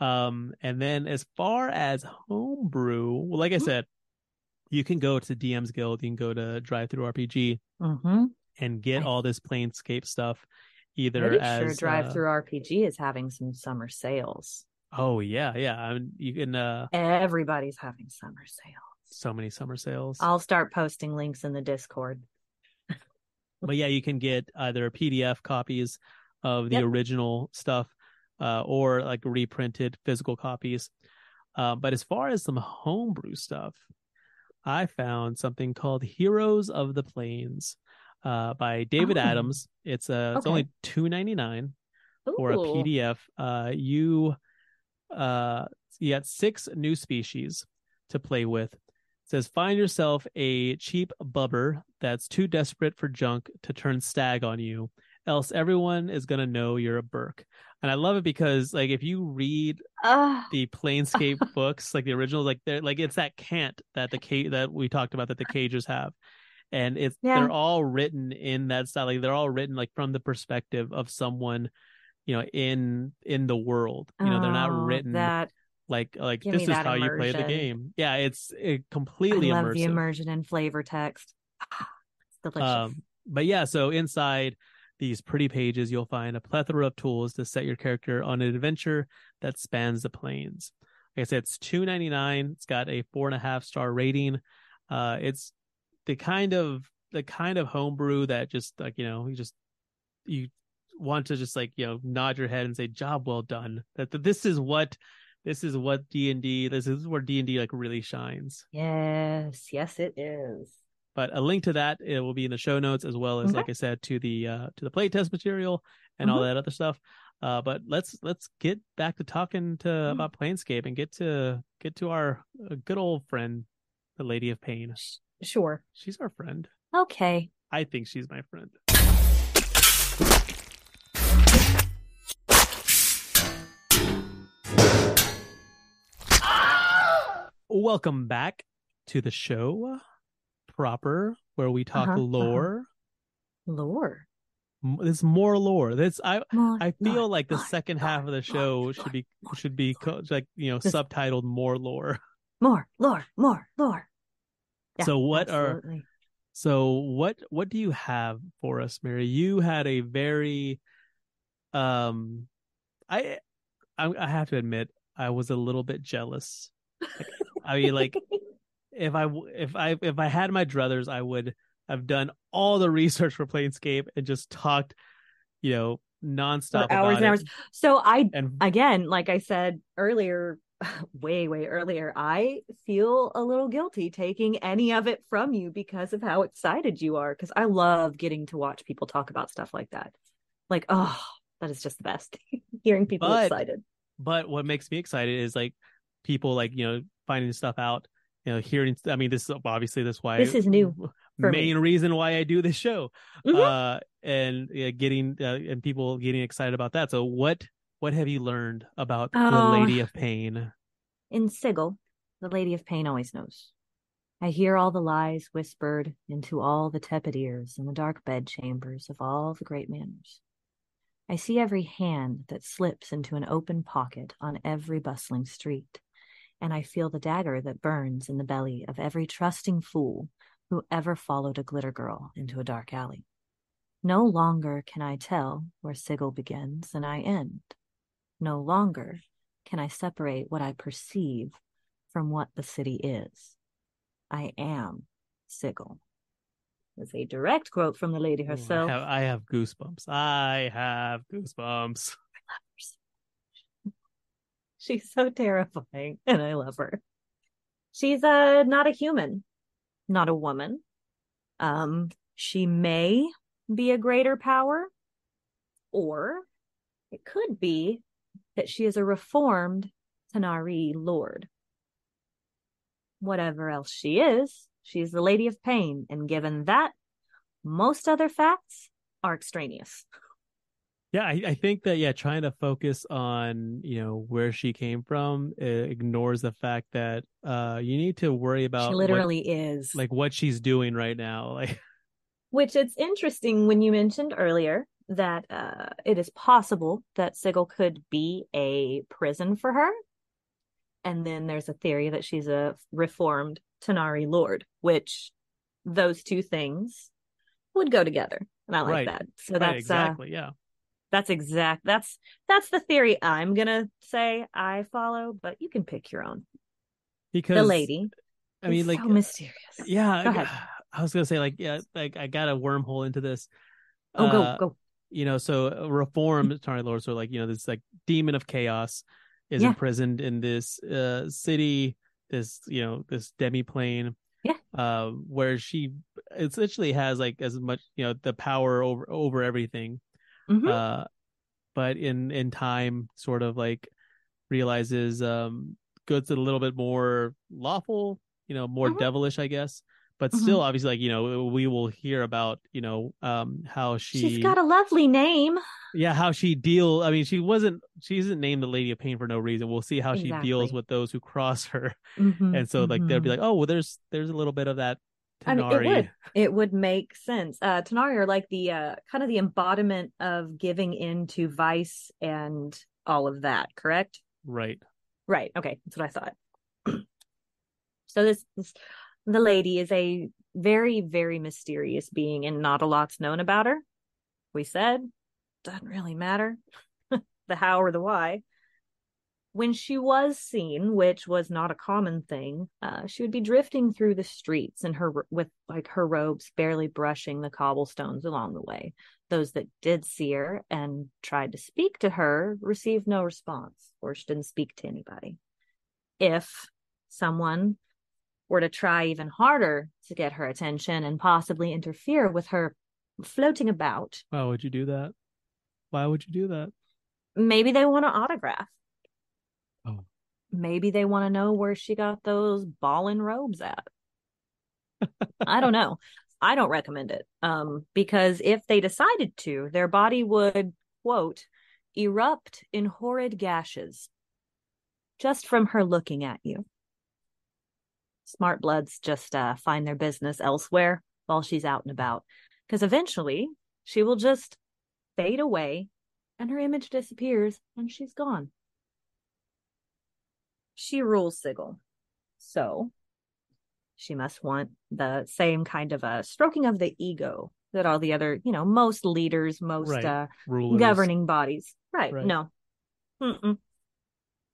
Um, and then as far as homebrew, well, like I Mhm. said, you can go to DM's Guild, you can go to DriveThruRPG Mm-hmm. and get all this Planescape stuff. Either Pretty as sure Drive uh, Through RPG is having some summer sales. Oh yeah, yeah. I mean, you can uh Everybody's having summer sales. so many summer sales. I'll start posting links in the Discord. But yeah, you can get either PDF copies of the Yep. original stuff, uh, or like reprinted physical copies. Uh, but as far as some homebrew stuff, I found something called Heroes of the Planes, uh, by David Oh. Adams. It's uh, it's only two ninety nine for a PDF. Uh, you uh, you got six new species to play with. Says find yourself a cheap bubber that's too desperate for junk to turn stag on you, else everyone is gonna know you're a berk. And I love it because like if you read Ah, the Planescape books, like the originals, like they're like it's that cant that the ca- that we talked about that the cagers have. And it's Yeah. they're all written in that style. Like they're all written like from the perspective of someone, you know, in in the world. You know, they're not oh, written that like like Give this is how you play the game. Yeah, it's it completely I love immersive. the immersion and flavor text. It's delicious. Um, but yeah, so inside these pretty pages, you'll find a plethora of tools to set your character on an adventure that spans the planes. Like I said, it's two ninety nine. It's got a four and a half star rating. Uh, it's the kind of the kind of homebrew that just like you know you just you want to just like you know nod your head and say job well done. That, that this is what this is what D and D. This is where D and D like really shines. yes, yes, it is. but a link to that it will be in the show notes as well as Okay. like i said to the uh to the play test material and all Mhm. that other stuff uh but let's let's get back to talking to Mm. about planescape and get to get to our uh, good old friend the lady of pain Sure. she's our friend Okay. i think she's my friend welcome back to the show proper where we talk Uh-huh, uh-huh. lore Lore. There's more lore. This I More, I feel lore, like the lore, second lore, half of the show should be should be co- like you know subtitled more lore. more, lore, more, lore. Yeah, So what are- So what what do you have for us, Mary? You had a very um I I, I have to admit I was a little bit jealous. Like, I mean like if I if I if I had my druthers, I would have done all the research for Planescape and just talked, you know, nonstop for hours about and it. hours. So I And again, like I said earlier, way, way earlier, I feel a little guilty taking any of it from you because of how excited you are. Because I love getting to watch people talk about stuff like that. Like, oh, that is just the best. Hearing people But- excited. but what makes me excited is like people like you know finding stuff out you know hearing i mean this is obviously this why This is new for me. main reason why i do this show Mhm. uh and yeah, getting uh, and people getting excited about that so what what have you learned about the Oh. lady of pain In Sigil, the Lady of Pain always knows. I hear all the lies whispered into all the tepid ears in the dark bedchambers of all the great manors. I see every hand that slips into an open pocket on every bustling street, and I feel the dagger that burns in the belly of every trusting fool who ever followed a glitter girl into a dark alley. No longer can I tell where Sigil begins and I end. No longer can I separate what I perceive from what the city is. I am Sigil. Was a direct quote from the lady herself. I have, I have goosebumps i have goosebumps She's so terrifying, and I love her. She's uh not a human, not a woman. Um, she may be a greater power, or it could be that she is a reformed Tanar'ri lord. Whatever else she is, she's the Lady of Pain, and given that, most other facts are extraneous. Yeah, I, I think that yeah, trying to focus on you know where she came from uh, ignores the fact that uh you need to worry about she literally is. like what she's doing right now. Like Which it's interesting when you mentioned earlier that uh, it is possible that Sigil could be a prison for her. And then there's a theory that she's a reformed Tanar'ri Lord, which those two things would go together. And I like Right. that. So right, that's uh, exactly yeah. That's exact that's that's the theory I'm gonna say I follow, but you can pick your own. Because the lady. I mean, like so mysterious. yeah, I- was gonna say like yeah, like I got a wormhole into this. Oh, Uh, go go. you know, so uh, reform Atari Lord, so like, you know, this like demon of chaos is Yeah. imprisoned in this uh city, this, you know, this demi plane. Yeah. Uh, where she essentially has like as much, you know, the power over over everything. Mhm. Uh but in in time sort of like realizes um good's a little bit more lawful, you know, more Mhm. devilish, I guess. But Mhm. still, obviously, like you know, we will hear about you know um how she She's got a lovely name. yeah how she deal i mean she wasn't she isn't named the lady of pain for no reason we'll see how she deals with those who cross her Mhm, and so like they'll be mhm. like oh well there's there's a little bit of that I mean, it would. It would make sense. Uh, Tanar'ri are like the uh, kind of the embodiment of giving in to vice and all of that. Correct? right Right. Okay, that's what I thought. so this, this, the lady is a very, very mysterious being, and not a lot's known about her. We said doesn't really matter the how or the why. When she was seen, which was not a common thing, uh, she would be drifting through the streets and her with like her robes barely brushing the cobblestones along the way. Those that did see her and tried to speak to her received no response, or she didn't speak to anybody. If someone were to try even harder to get her attention and possibly interfere with her floating about, why would you do that why would you do that maybe they want an autograph. Maybe they want to know where she got those ballin' robes at. I don't know. I don't recommend it. Um, because if they decided to, their body would, quote, erupt in horrid gashes just from her looking at you. Smart bloods just uh, find their business elsewhere while she's out and about. Because eventually she will just fade away and her image disappears and she's gone. She rules Sigil. So she must want the same kind of a stroking of the ego that all the other, you know, most leaders, most Right. uh, rulers governing bodies. Right. Right. No. Mm-mm.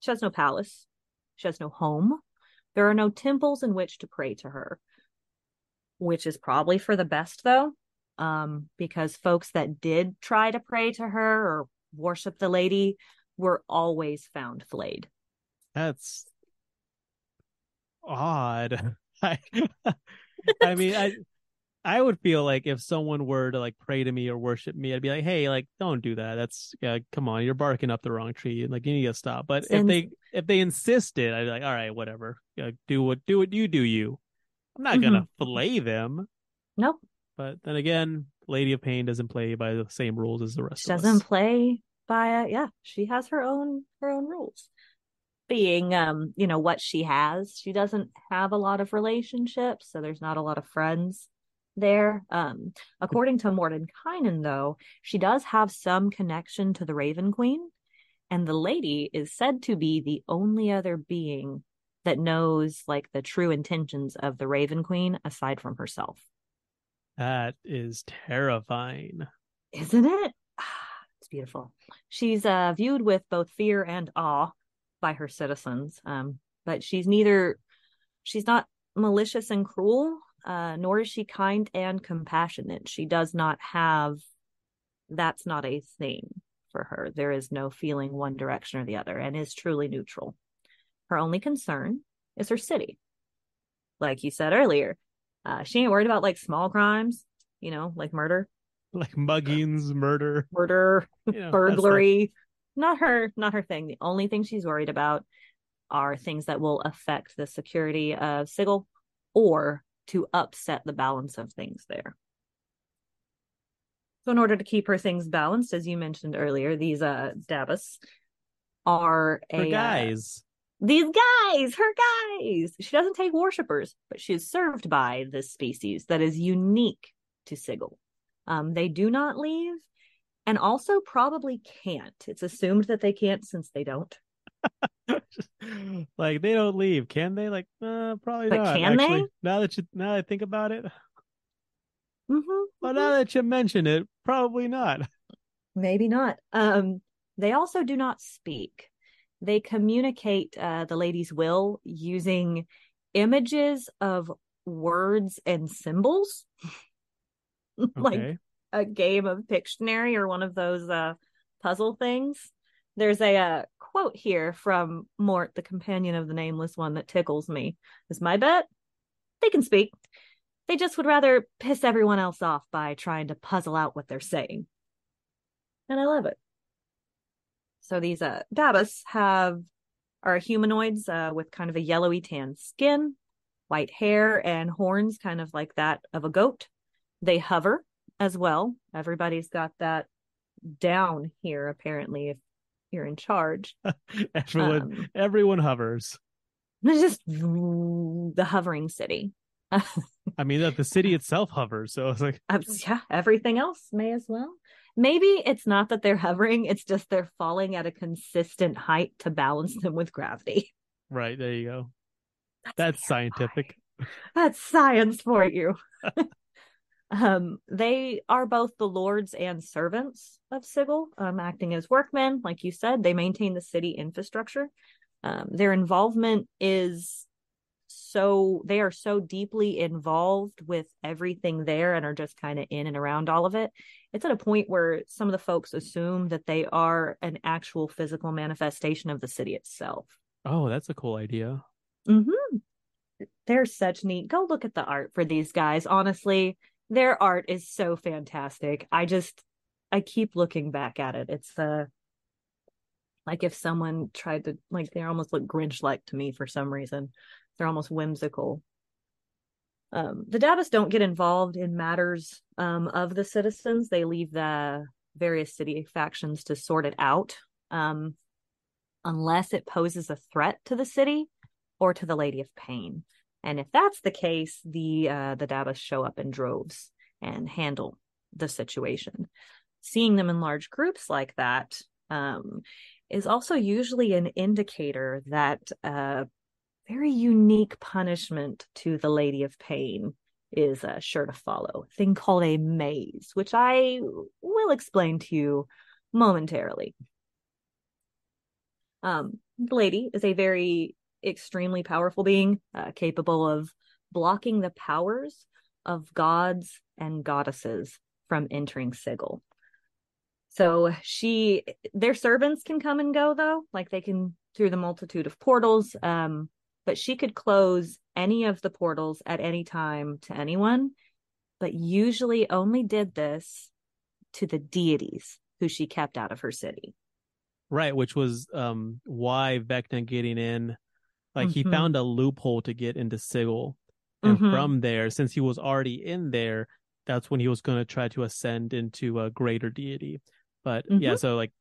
She has no palace. She has no home. There are no temples in which to pray to her, which is probably for the best, though, um, because folks that did try to pray to her or worship the lady were always found flayed. That's odd. I, I mean i i would feel like if someone were to like pray to me or worship me i'd be like hey like don't do that. That's yeah come on you're barking up the wrong tree. Like you need to stop. But if they if they insisted i'd be like all right whatever. Yeah, do what do what you do you. I'm not gonna mm-hmm. fillet them. Nope. but then again lady of pain doesn't play by the same rules as the rest She doesn't play by a, yeah, she has her own her own rules. Being um, you know, what she has, she doesn't have a lot of relationships, so there's not a lot of friends there. Um, according to Mordenkainen, though, she does have some connection to the Raven Queen, and the lady is said to be the only other being that knows like the true intentions of the Raven Queen aside from herself. that is terrifying isn't it? It's beautiful. She's uh, viewed with both fear and awe by her citizens, um, but she's neither. She's not malicious and cruel, uh, nor is she kind and compassionate. She does not have. That's not a thing for her. There is no feeling one direction or the other, and is truly neutral. Her only concern is her city. Like you said earlier, uh, she ain't worried about like small crimes, you know, like murder like muggings murder murder, you know, burglary. Not her, not her thing. The only thing she's worried about are things that will affect the security of Sigil or to upset the balance of things there. So in order to keep her things balanced, as you mentioned earlier, these uh Dabus are a For uh, guys. these guys, her guys. She doesn't take worshippers, but she is served by this species that is unique to Sigil. Um, they do not leave, and also probably can't. It's assumed that they can't since they don't. like they don't leave, can they? Like, uh, probably But not. can they? actually. Now that you now that I think about it, Mm-hmm. well, now that you mention it, probably not. Maybe not. Um, they also do not speak. They communicate uh, the lady's will using images of words and symbols, like Okay. A game of Pictionary or one of those uh, puzzle things. There's a uh, quote here from Morte, the companion of the nameless one, that tickles me. Is my bet they can speak. They just would rather piss everyone else off by trying to puzzle out what they're saying. And I love it. So these uh have are humanoids uh with kind of a yellowy tan skin, white hair and horns kind of like that of a goat. They hover as well. Everybody's got that down here apparently if you're in charge. Everyone, Um, everyone hovers. it's just the hovering city. I mean, that the city itself hovers, so it's like, yeah, everything else may as well. Maybe it's not that they're hovering, it's just they're falling at a consistent height to balance them with gravity. right there you go. That's scientific. That's science for you. um, they are both the lords and servants of Sigil, um, acting as workmen. Like you said, they maintain the city infrastructure. Um, their involvement is so they are so deeply involved with everything there and are just kind of in and around all of it. It's at a point where some of the folks assume that they are an actual physical manifestation of the city itself. Oh, that's a cool idea. Mm-hmm. They're such neat. Go look at the art for these guys. Honestly, their art is so fantastic. I just, I keep looking back at it. It's uh, like if someone tried to, like, they almost look Grinch like to me for some reason. They're almost whimsical. Um, the Dabus don't get involved in matters um, of the citizens. They leave the various city factions to sort it out. Um, unless it poses a threat to the city or to the Lady of Pain. And if that's the case, the uh, the Dabus show up in droves and handle the situation. Seeing them in large groups like that um, is also usually an indicator that a very unique punishment to the Lady of Pain is uh, sure to follow. A thing called a maze, which I will explain to you momentarily. Um, the lady is a very extremely powerful being, uh, capable of blocking the powers of gods and goddesses from entering Sigil. So she, their servants can come and go though, like they can through the multitude of portals. Um, but she could close any of the portals at any time to anyone, but usually only did this to the deities who she kept out of her city. Right, which was um why Vecna getting in, like he Mhm. found a loophole to get into Sigil, and Mhm. from there, since he was already in there, that's when he was going to try to ascend into a greater deity. But yeah, Mhm. so like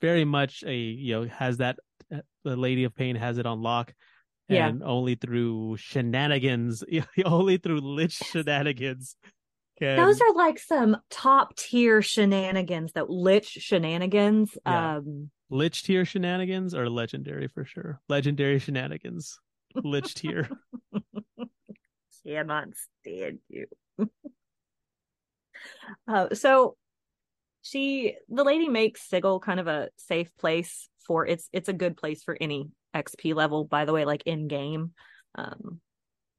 very much a you know has that uh, the Lady of Pain has it on lock, Yeah. and only through shenanigans, only through lich shenanigans. Can, Those are like some top tier shenanigans, that lich shenanigans. Yeah. Um, lich tier shenanigans are legendary for sure. Legendary shenanigans, lich tier. cannot stand you. uh, so she, the lady makes Sigil kind of a safe place for it's. It's a good place for any XP level. By the way, like in game, um,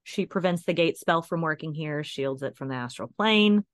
she prevents the gate spell from working here, shields it from the astral plane.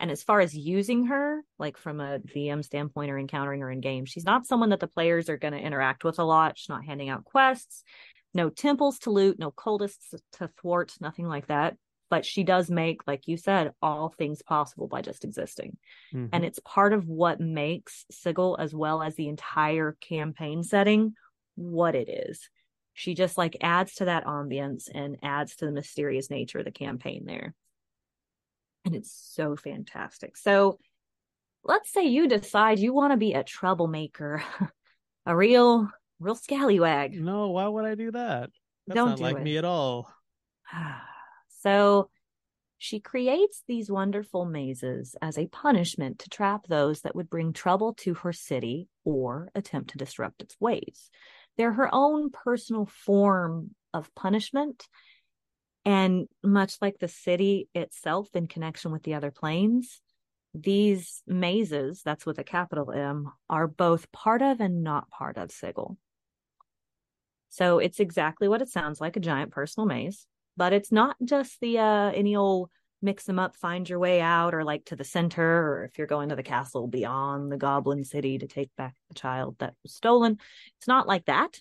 And as far as using her, like from a DM standpoint or encountering her in game, she's not someone that the players are going to interact with a lot. She's not handing out quests, no temples to loot, no cultists to thwart, nothing like that. But she does make, like you said, all things possible by just existing. Mhm. And it's part of what makes Sigil, as well as the entire campaign setting, what it is. She just like adds to that ambience and adds to the mysterious nature of the campaign there. And it's so fantastic. So let's say you decide you want to be a troublemaker, a real, real scallywag. No, why would I do that? That's Don't not do like it. me at all. so she creates these wonderful mazes as a punishment to trap those that would bring trouble to her city or attempt to disrupt its ways. They're her own personal form of punishment. And much like the city itself in connection with the other planes, these mazes, that's with a capital M, are both part of and not part of Sigil. So it's exactly what it sounds like a giant personal maze, but it's not just the uh any old mix them up, find your way out, or like to the center, or if you're going to the castle beyond the goblin city to take back the child that was stolen. It's not like that.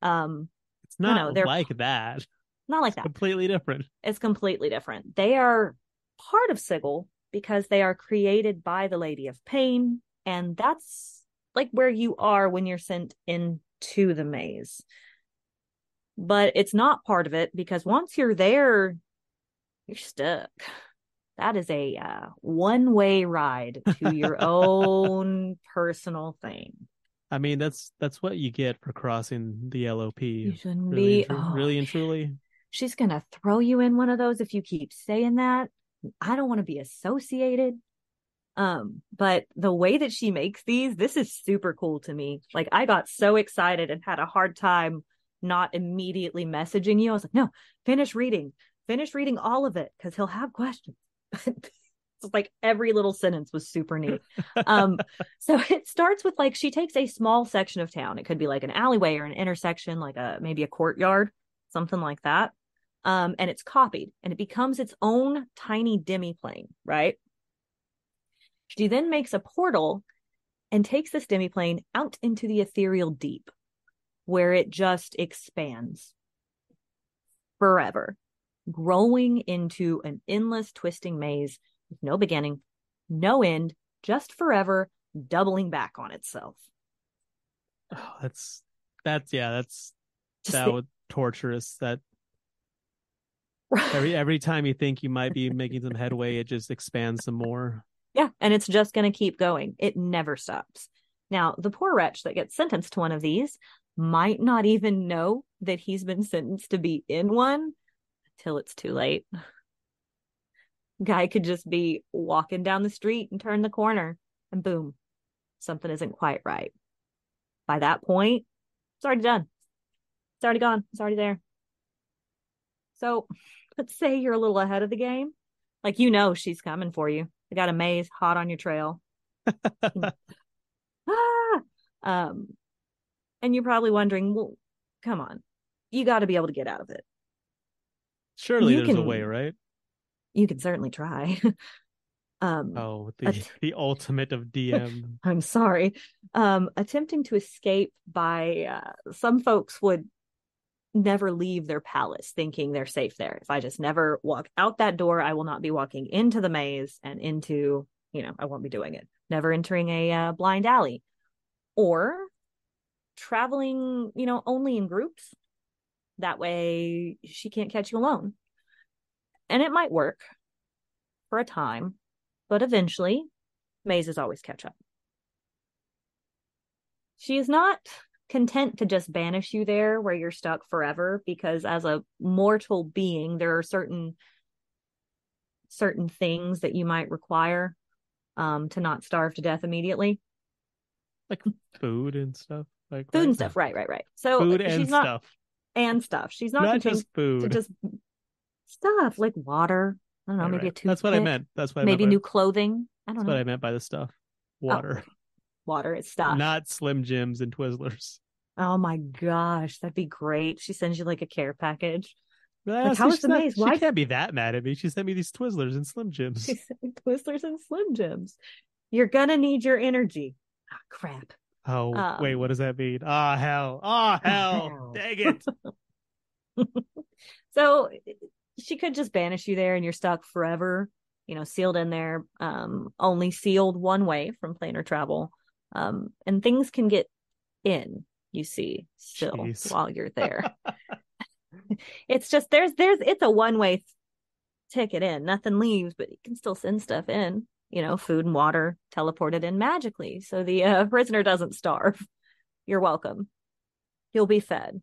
Um, It's No, not no, they're- like that. Not like It's that. completely different. It's completely different. They are part of Sigil because they are created by the Lady of Pain, and that's like where you are when you're sent into the maze. But it's not part of it because once you're there, you're stuck. That is a uh, one-way ride to your own personal thing. I mean, that's that's what you get for crossing the LOP. You shouldn't Really, be. and tru- oh, really and truly. She's gonna throw you in one of those if you keep saying that. I don't want to be associated. Um, but the way that she makes these, this is super cool to me. Like I got so excited and had a hard time not immediately messaging you. I was like, no, finish reading, finish reading all of it because he'll have questions. it's like every little sentence was super neat. Um, so it starts with like she takes a small section of town. It could be like an alleyway or an intersection, like a maybe a courtyard, something like that. Um, and it's copied and it becomes its own tiny demiplane, right? She then makes a portal and takes this demiplane out into the ethereal deep, where it just expands forever, growing into an endless twisting maze with no beginning, no end, just forever, doubling back on itself. Oh, that's that's yeah, that's Just that the- would torturous. That every every time you think you might be making some headway, it just expands some more. Yeah, and it's just going to keep going. It never stops. Now, the poor wretch that gets sentenced to one of these might not even know that he's been sentenced to be in one until it's too late. Guy could just be walking down the street and turn the corner, and boom, something isn't quite right. By that point, it's already done. It's already gone. It's already there. So, let's say you're a little ahead of the game. Like, you know, she's coming for you. They got a maze hot on your trail. ah! Um, and you're probably wondering, well, come on, you got to be able to get out of it. Surely You there's a can- way, right? You can certainly try. um, Oh, the t- the ultimate of DM. I'm sorry. Um, attempting to escape by uh, some folks would never leave their palace thinking they're safe there. If I just never walk out that door, I will not be walking into the maze and into, you know, I won't be doing it. Never entering a uh, blind alley or traveling, you know, only in groups. That way she can't catch you alone. And it might work for a time, but eventually mazes always catch up. She is not content to just banish you there where you're stuck forever because as a mortal being there are certain certain things that you might require um to not starve to death immediately like food and stuff. Like food right? and stuff right right right so Food she's and not stuff. and stuff she's not, Not, just food. to just stuff like water i don't know Right, maybe right. a toothpick That's what I meant. That's what I maybe meant by, new clothing i don't That's know what I meant by the stuff. Water, water it's stuff not Slim Jims and Twizzlers. oh my gosh that'd be great she sends you like a care package But Like, I how see the not- maze? She can't be that mad at me. She sent me these Twizzlers and Slim Jims. She Twizzlers and Slim Jims. You're gonna need your energy. Ah, crap. Oh wait, Um, what does that mean? Ah hell! Ah hell! hell. Dang it! So she could just banish you there and you're stuck forever, you know, sealed in there, um, only sealed one way from planar travel. Um, and things can get in, you see, still Jeez. while you're there. it's just there's there's it's a one way ticket in. Nothing leaves, but you can still send stuff in. you know, food and water teleported in magically. So the uh, prisoner doesn't starve. You're welcome. You'll be fed,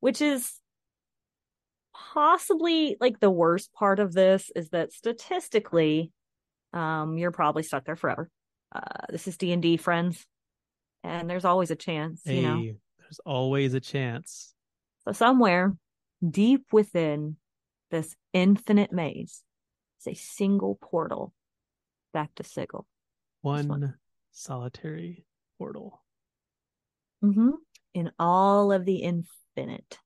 which is possibly like the worst part of this is that statistically, um, you're probably stuck there forever. Uh, this is D and D, friends, and there's always a chance, you know. There's always a chance. So somewhere deep within this infinite maze is a single portal back to Sigil. One, one. solitary portal. Mm-hmm. In all of the infinite,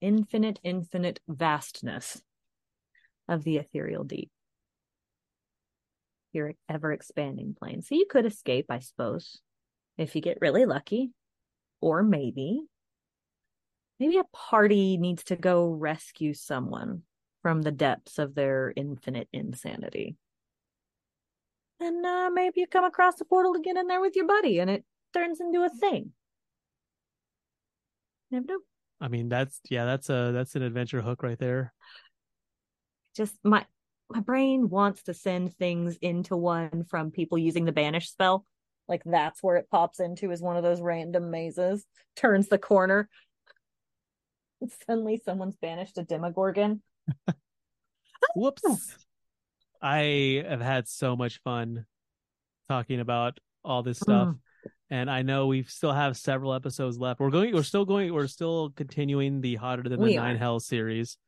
infinite, infinite vastness of the ethereal deep. Your ever expanding plane. So you could escape, I suppose, if you get really lucky. Or maybe, maybe a party needs to go rescue someone from the depths of their infinite insanity. And uh, maybe you come across the portal to get in there with your buddy and it turns into a thing. Never know. I mean, that's yeah, that's a that's an adventure hook right there. Just my my brain wants to send things into one from people using the banish spell. Like that's where it pops into is one of those random mazes. Turns the corner. and Suddenly someone's banished a Demogorgon. Whoops. I have had so much fun talking about all this stuff. Mm. And I know we still have several episodes left. We're going we're still going we're still continuing the Hotter Than the We Nine are. Hell series.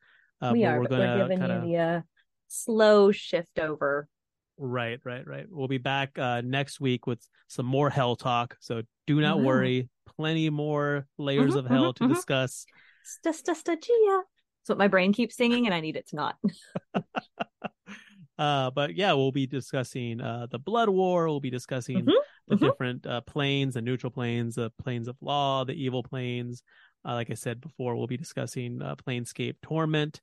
Uh, we are, we're but we're gonna giving kinda you the slow shift over. Right, right, right. We'll be back uh, next week with some more hell talk. So do not Mhm. worry. Plenty more layers Mhm, of hell mhm, to mhm. discuss. Sta sta sta Gia. That's what my brain keeps singing, and I need it to not. Uh, but yeah, we'll be discussing uh, the Blood War. We'll be discussing Mhm, the mhm. different uh, planes, the neutral planes, the planes of law, the evil planes. Uh, like I said before, we'll be discussing uh, Planescape Torment.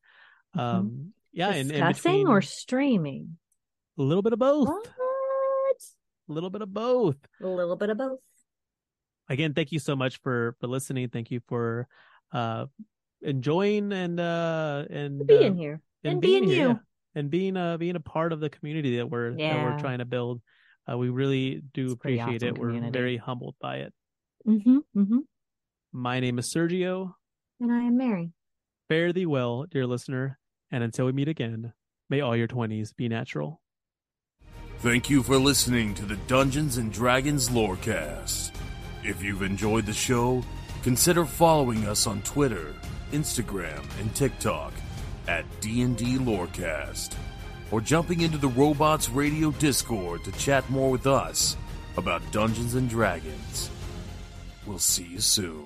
Um, yeah, and in. Discussing between or streaming? a little bit of both. What? A little bit of both. A little bit of both. again thank you so much for for listening thank you for uh enjoying and uh and Being uh, here and, and being, being here you. yeah. and being uh being a part of the community that we're that we're trying to build uh we really do It's appreciate awesome it we're very humbled by it Mm-hmm. Mm-hmm. my name is sergio And I am Mary. fare thee well dear listener and until we meet again may all your 20s be natural Thank you for listening to the Dungeons and Dragons Lorecast. If you've enjoyed the show, consider following us on Twitter, Instagram, and TikTok at D&D Lorecast, or jumping into the Robots Radio Discord to chat more with us about Dungeons and Dragons. We'll see you soon.